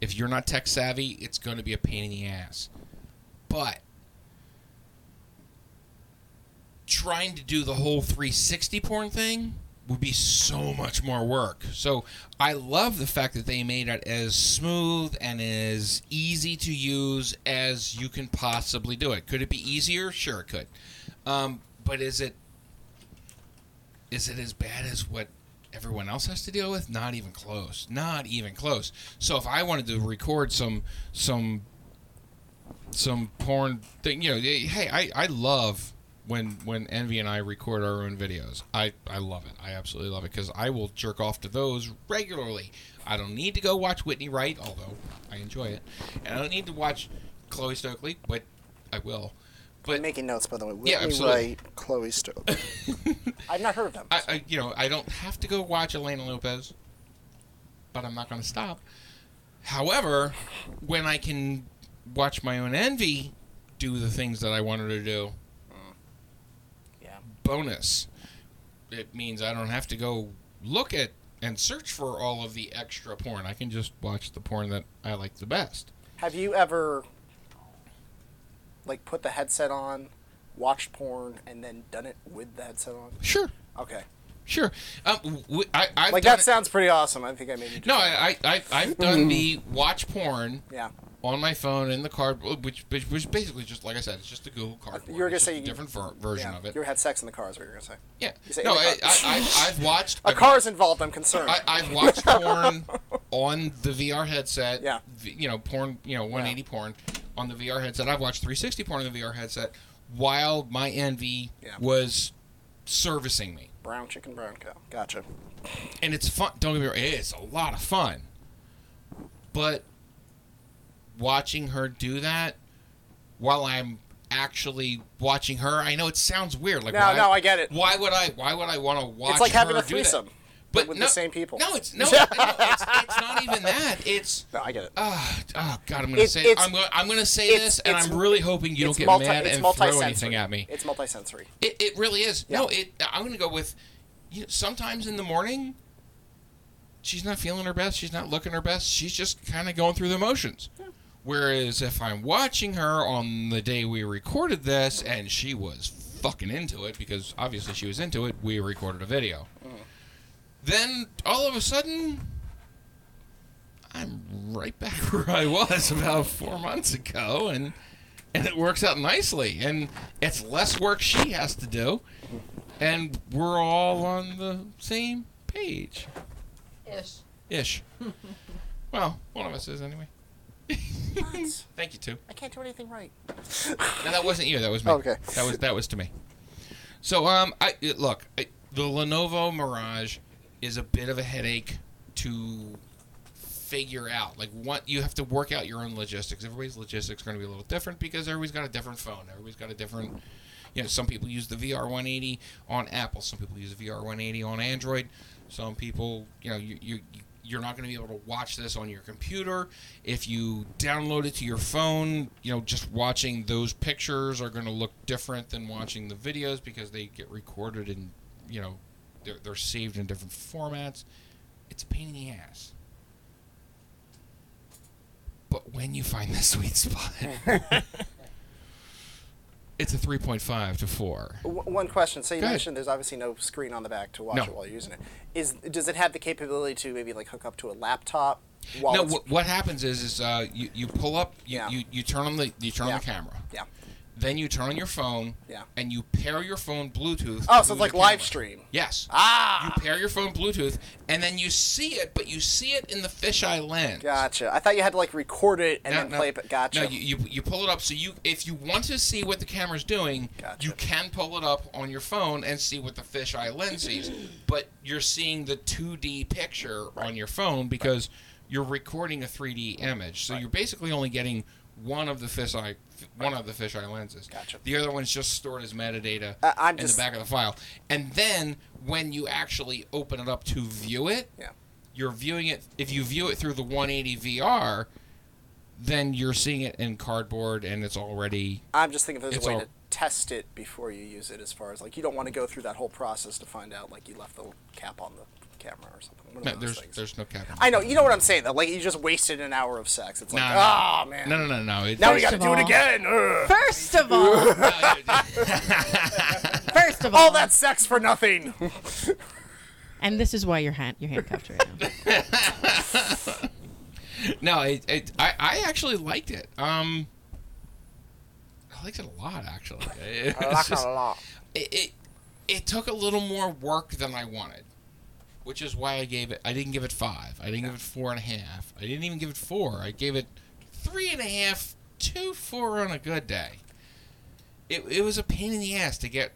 Speaker 2: If you're not tech savvy, it's going to be a pain in the ass. But trying to do the whole 360 porn thing would be so much more work. So I love the fact that they made it as smooth and as easy to use as you can possibly do it. Could it be easier? Sure, it could. Um, but is it is it as bad as what everyone else has to deal with? Not even close. Not even close. So if I wanted to record some some some porn thing, you know, hey, I, I love when when Envy and I record our own videos. I, I love it. I absolutely love it because I will jerk off to those regularly. I don't need to go watch Whitney Wright, although I enjoy it, and I don't need to watch Chloe Stokely, but I will.
Speaker 3: I'm making notes, by the way. Whitney
Speaker 2: Yeah, absolutely.
Speaker 3: Wright, Chloe Stokely. I've not heard of them.
Speaker 2: I, I you know I don't have to go watch Elena Lopez, but I'm not going to stop. However, when I can watch my own envy do the things that I wanted to do, bonus. It means I don't have to go look at and search for all of the extra porn. I can just watch the porn that I like the best.
Speaker 3: Have you ever like put the headset on, watched porn, and then done it with the headset on?
Speaker 2: Sure.
Speaker 3: Okay.
Speaker 2: Sure. Um, w- I, I've
Speaker 3: like
Speaker 2: done
Speaker 3: that
Speaker 2: it-
Speaker 3: sounds pretty awesome. I think I made you.
Speaker 2: No, I, I, I I've done the watch porn.
Speaker 3: Yeah.
Speaker 2: On my phone in the card, which, which which basically just like I said, it's just a Google card.
Speaker 3: You were gonna say
Speaker 2: a
Speaker 3: you-
Speaker 2: different ver- version
Speaker 3: yeah,
Speaker 2: of it.
Speaker 3: You had sex in the car, is what you were gonna say.
Speaker 2: Yeah.
Speaker 3: Say
Speaker 2: No, I, I, I, I've watched.
Speaker 3: A
Speaker 2: I've
Speaker 3: car's involved. I'm concerned.
Speaker 2: I, I've watched porn on the VR headset.
Speaker 3: Yeah.
Speaker 2: You know, porn. You know, 180 porn on the VR headset. I've watched 360 porn on the VR headset while my Envy
Speaker 3: Yeah.
Speaker 2: was servicing me.
Speaker 3: Brown chicken, brown cow. Gotcha.
Speaker 2: And it's fun. Don't get me wrong. It's a lot of fun. But watching her do that while I'm actually watching her, I know it sounds weird. Like
Speaker 3: No,
Speaker 2: why,
Speaker 3: no, I get it.
Speaker 2: Why would I? Why would I want to watch?
Speaker 3: it's like having
Speaker 2: her
Speaker 3: a threesome,
Speaker 2: But
Speaker 3: with
Speaker 2: no-
Speaker 3: the same people.
Speaker 2: No, it's no, no, it's, it's not even that. It's
Speaker 3: no, I get it.
Speaker 2: Oh, oh God, I'm gonna
Speaker 3: It's-
Speaker 2: say I'm gonna I'm gonna say this, and I'm really hoping you don't get
Speaker 3: multi-
Speaker 2: mad
Speaker 3: it's
Speaker 2: and throw anything at me.
Speaker 3: It's multisensory.
Speaker 2: It, it really is. No, it. I'm gonna go with. You know, sometimes in the morning, she's not feeling her best. She's not looking her best. She's just kind of going through the motions. Whereas if I'm watching her on the day we recorded this, and she was fucking into it because obviously she was into it, we recorded a video. Mm. Then all of a sudden, I'm right back where I was about four months ago, and and it works out nicely. And it's less work she has to do, and we're all on the same page.
Speaker 1: Ish.
Speaker 2: Ish. well, one of us is anyway. Thank you too.
Speaker 3: I can't do anything right.
Speaker 2: No, that wasn't you. That was me.
Speaker 3: Okay.
Speaker 2: That was that was to me. So um, I look, I, the Lenovo Mirage is a bit of a headache to figure out. Like, what you have to work out your own logistics. Everybody's logistics are going to be a little different because everybody's got a different phone. Everybody's got a different. You know, some people use the VR 180 on Apple. Some people use the VR 180 on Android. Some people, you know, you, you you're not going to be able to watch this on your computer. If you download it to your phone, you know, just watching those pictures are going to look different than watching the videos because they get recorded and, you know, they're, they're saved in different formats. It's a pain in the ass. But when you find the sweet spot, it's a 3.5 to 4.
Speaker 3: W- One question. So you
Speaker 2: Go ahead.
Speaker 3: mentioned there's obviously no screen on the back to watch
Speaker 2: No.
Speaker 3: it while you're using it. Is does it have the capability to maybe like hook up to a laptop? While
Speaker 2: no, what happens is, is uh, you, you pull up, you,
Speaker 3: Yeah.
Speaker 2: you, you turn on the you turn
Speaker 3: Yeah.
Speaker 2: on the camera.
Speaker 3: Yeah.
Speaker 2: Then you turn on your phone.
Speaker 3: Yeah.
Speaker 2: And you pair your phone Bluetooth.
Speaker 3: Oh, so it's like
Speaker 2: camera.
Speaker 3: live stream.
Speaker 2: Yes.
Speaker 3: Ah.
Speaker 2: You pair your phone Bluetooth, and then you see it, but you see it in the fisheye lens.
Speaker 3: Gotcha. I thought you had to like record it and
Speaker 2: No,
Speaker 3: then
Speaker 2: no,
Speaker 3: play it. But gotcha.
Speaker 2: No, you, you you pull it up so you if you want to see what the camera's doing, gotcha. you can pull it up on your phone and see what the fisheye lens sees. But you're seeing the 2D picture on your phone because you're recording a 3D image. So you're basically only getting one of the fisheye one of the fisheye lenses.
Speaker 3: Gotcha.
Speaker 2: The other one's just stored as metadata
Speaker 3: Uh,
Speaker 2: in
Speaker 3: just-
Speaker 2: the back of the file. And then when you actually open it up to view it,
Speaker 3: Yeah.
Speaker 2: you're viewing it if you view it through the 180 VR, then you're seeing it in cardboard and it's already
Speaker 3: I'm just thinking of there's
Speaker 2: it's
Speaker 3: a way
Speaker 2: all-
Speaker 3: to test it before you use it, as far as like you don't want to go through that whole process to find out like you left the cap on the camera or something. One of
Speaker 2: No,
Speaker 3: those
Speaker 2: there's
Speaker 3: things.
Speaker 2: there's no cap.
Speaker 3: I know. You know what I'm saying though. Like you just wasted an hour of sex. It's like,
Speaker 2: No,
Speaker 3: oh
Speaker 2: no.
Speaker 3: man.
Speaker 2: No, no, no, no. It-
Speaker 3: now we got to
Speaker 2: of
Speaker 3: do it again. Ugh.
Speaker 1: First of all,
Speaker 17: First of all,
Speaker 3: all that sex for nothing.
Speaker 17: and this is why you're hand you're handcuffed right now.
Speaker 2: no, it, it, I I actually liked it. Um, I liked it a lot actually. It
Speaker 3: I
Speaker 2: was
Speaker 3: like it a lot.
Speaker 2: It, it it took a little more work than I wanted, which is why I gave it. I didn't give it five. I didn't give it four and a half. I didn't even give it four. I gave it three and a half, two, four on a good day. It it was a pain in the ass to get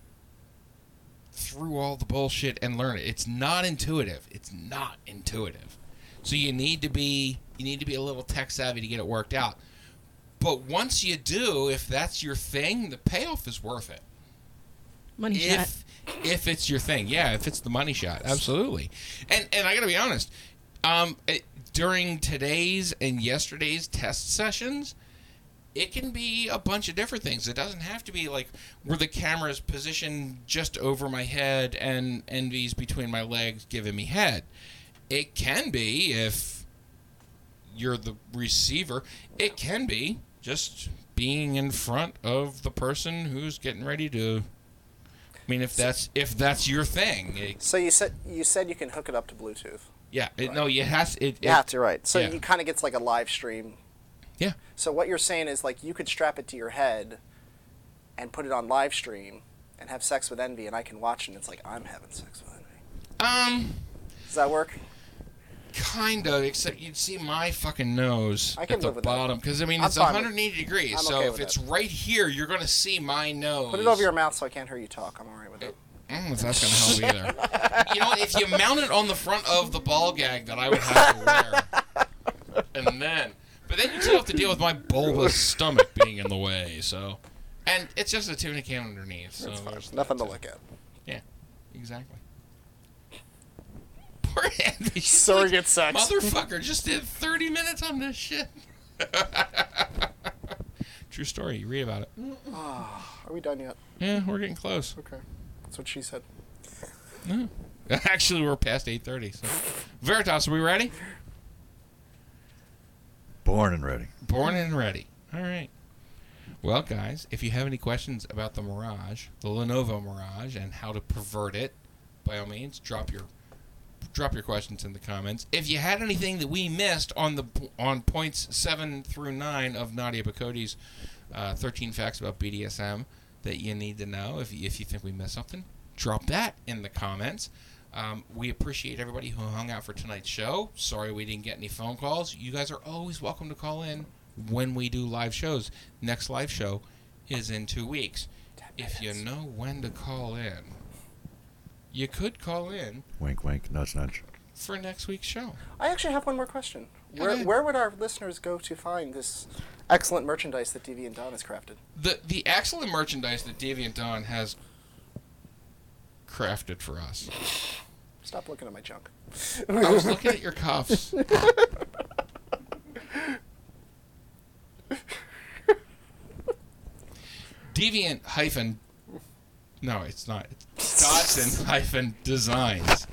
Speaker 2: through all the bullshit and learn it. It's not intuitive. It's not intuitive. So you need to be you need to be a little tech savvy to get it worked out. But once you do, if that's your thing, the payoff is worth it.
Speaker 17: Money
Speaker 2: if,
Speaker 17: shot.
Speaker 2: If it's your thing, yeah. If it's the money shot, absolutely. And and I got to be honest, um, it, during today's and yesterday's test sessions, it can be a bunch of different things. It doesn't have to be like where the camera's positioned just over my head and envy's between my legs, giving me head. It can be if you're the receiver. It can be just being in front of the person who's getting ready to. I mean, if that's if that's your thing, it-
Speaker 3: So you said you said you can hook it up to Bluetooth.
Speaker 2: yeah. It, no, it has it.
Speaker 3: You
Speaker 2: it-
Speaker 3: have to, right? So
Speaker 2: yeah.
Speaker 3: you kind of gets like a live stream.
Speaker 2: Yeah.
Speaker 3: So what you're saying is like you could strap it to your head, and put it on live stream, and have sex with envy, and I can watch, and it's like I'm having sex with envy.
Speaker 2: Um,
Speaker 3: Does that work?
Speaker 2: Kind of, except you'd see my fucking nose
Speaker 3: I can
Speaker 2: at the
Speaker 3: live with that.
Speaker 2: bottom because I mean
Speaker 3: I'm
Speaker 2: it's
Speaker 3: fine with-
Speaker 2: 180 degrees.
Speaker 3: I'm
Speaker 2: so
Speaker 3: okay
Speaker 2: if
Speaker 3: with
Speaker 2: it's right here, you're gonna see my nose.
Speaker 3: Put it over your mouth so I can't hear you talk. I'm alright with it.
Speaker 2: I don't know mm, if that's gonna help either. you know, if you mount it on the front of the ball gag that I would have to wear, and then, but then you still have to deal with my bulbous stomach being in the way. So, and it's just a tuna can underneath. So
Speaker 3: It's fine.
Speaker 2: there's
Speaker 3: Nothing to look at.
Speaker 2: Yeah, exactly. Poor Andy. she's
Speaker 3: Surrogate sex.
Speaker 2: Motherfucker just did 30 minutes on this shit. True story. You read about it.
Speaker 3: Ah, are we done yet?
Speaker 2: Yeah, we're getting close.
Speaker 3: Okay, that's what she said.
Speaker 2: No. Actually, we're past 8:30. So, Veritas, are we ready?
Speaker 4: Born and ready.
Speaker 2: Born and ready. All right. Well, guys, if you have any questions about the Mirage, the Lenovo Mirage, and how to pervert it, by all means, drop your drop your questions in the comments. If you had anything that we missed on the on points seven through nine of Nadia Bokody's uh, 13 facts about BDSM that you need to know, if you, if you think we missed something, drop that in the comments. Um, we appreciate everybody who hung out for tonight's show. Sorry we didn't get any phone calls. You guys are always welcome to call in when we do live shows. Next live show is in two weeks. If you know when to call in, you could call in
Speaker 4: Wink, wink, nudge, nudge.
Speaker 2: for next week's show.
Speaker 3: I actually have one more question.
Speaker 2: Go
Speaker 3: Where,
Speaker 2: ahead.
Speaker 3: where would our listeners go to find this excellent merchandise that Deviant Don has crafted?
Speaker 2: The the excellent merchandise that Deviant Don has crafted for us.
Speaker 3: Stop looking at my junk.
Speaker 2: I was looking at your cuffs. Deviant hyphen. No, it's not. It's Dodson hyphen designs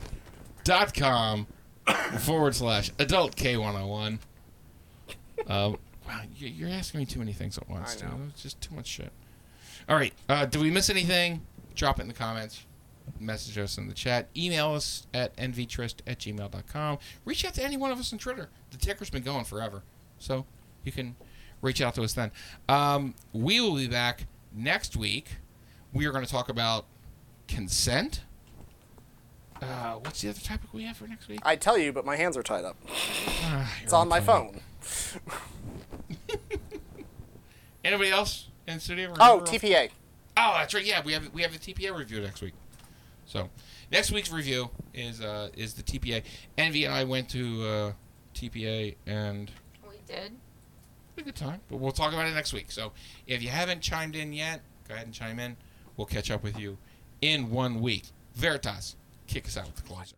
Speaker 2: dot com forward slash adult K101. Uh, wow, you- you're asking me too many things at once. Dude. It's just too much shit. All right. Uh, did we miss anything? Drop it in the comments. Message us in the chat. Email us at nvtryst at gmail.com. Reach out to any one of us on Twitter. The ticker's been going forever. So you can reach out to us then. Um, we will be back next week. We are going to talk about consent. Uh, what's the other topic we have for next week?
Speaker 3: I tell you, but my hands are tied up.
Speaker 2: Ah,
Speaker 3: it's
Speaker 2: you're
Speaker 3: on my phone.
Speaker 2: Anybody else in studio?
Speaker 3: Oh, TPA.
Speaker 2: Oh, that's right. Yeah, we have we have the TPA review next week. So next week's review is uh, is the TPA. Envy and I went to uh, TPA and
Speaker 1: We did.
Speaker 2: had a good time. But we'll talk about it next week. So if you haven't chimed in yet, go ahead and chime in. We'll catch up with you in one week. Veritas, kick us out with the closer.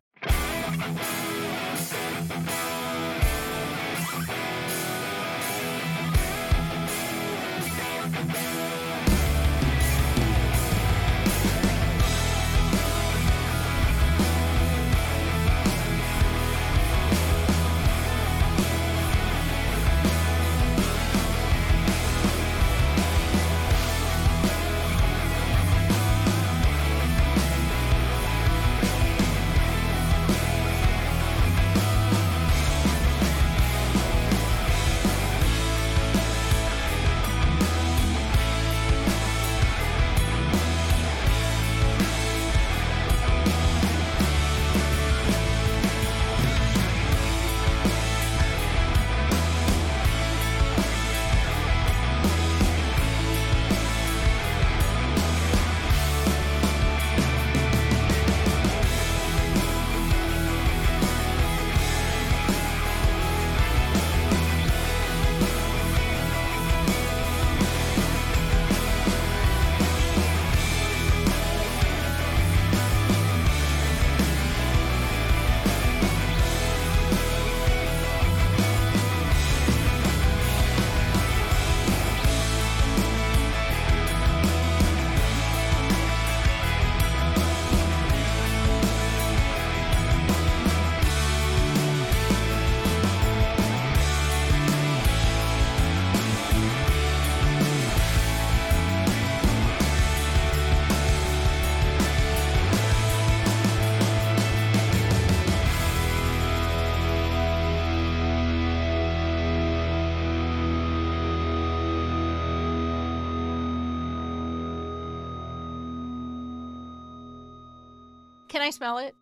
Speaker 1: I smell it?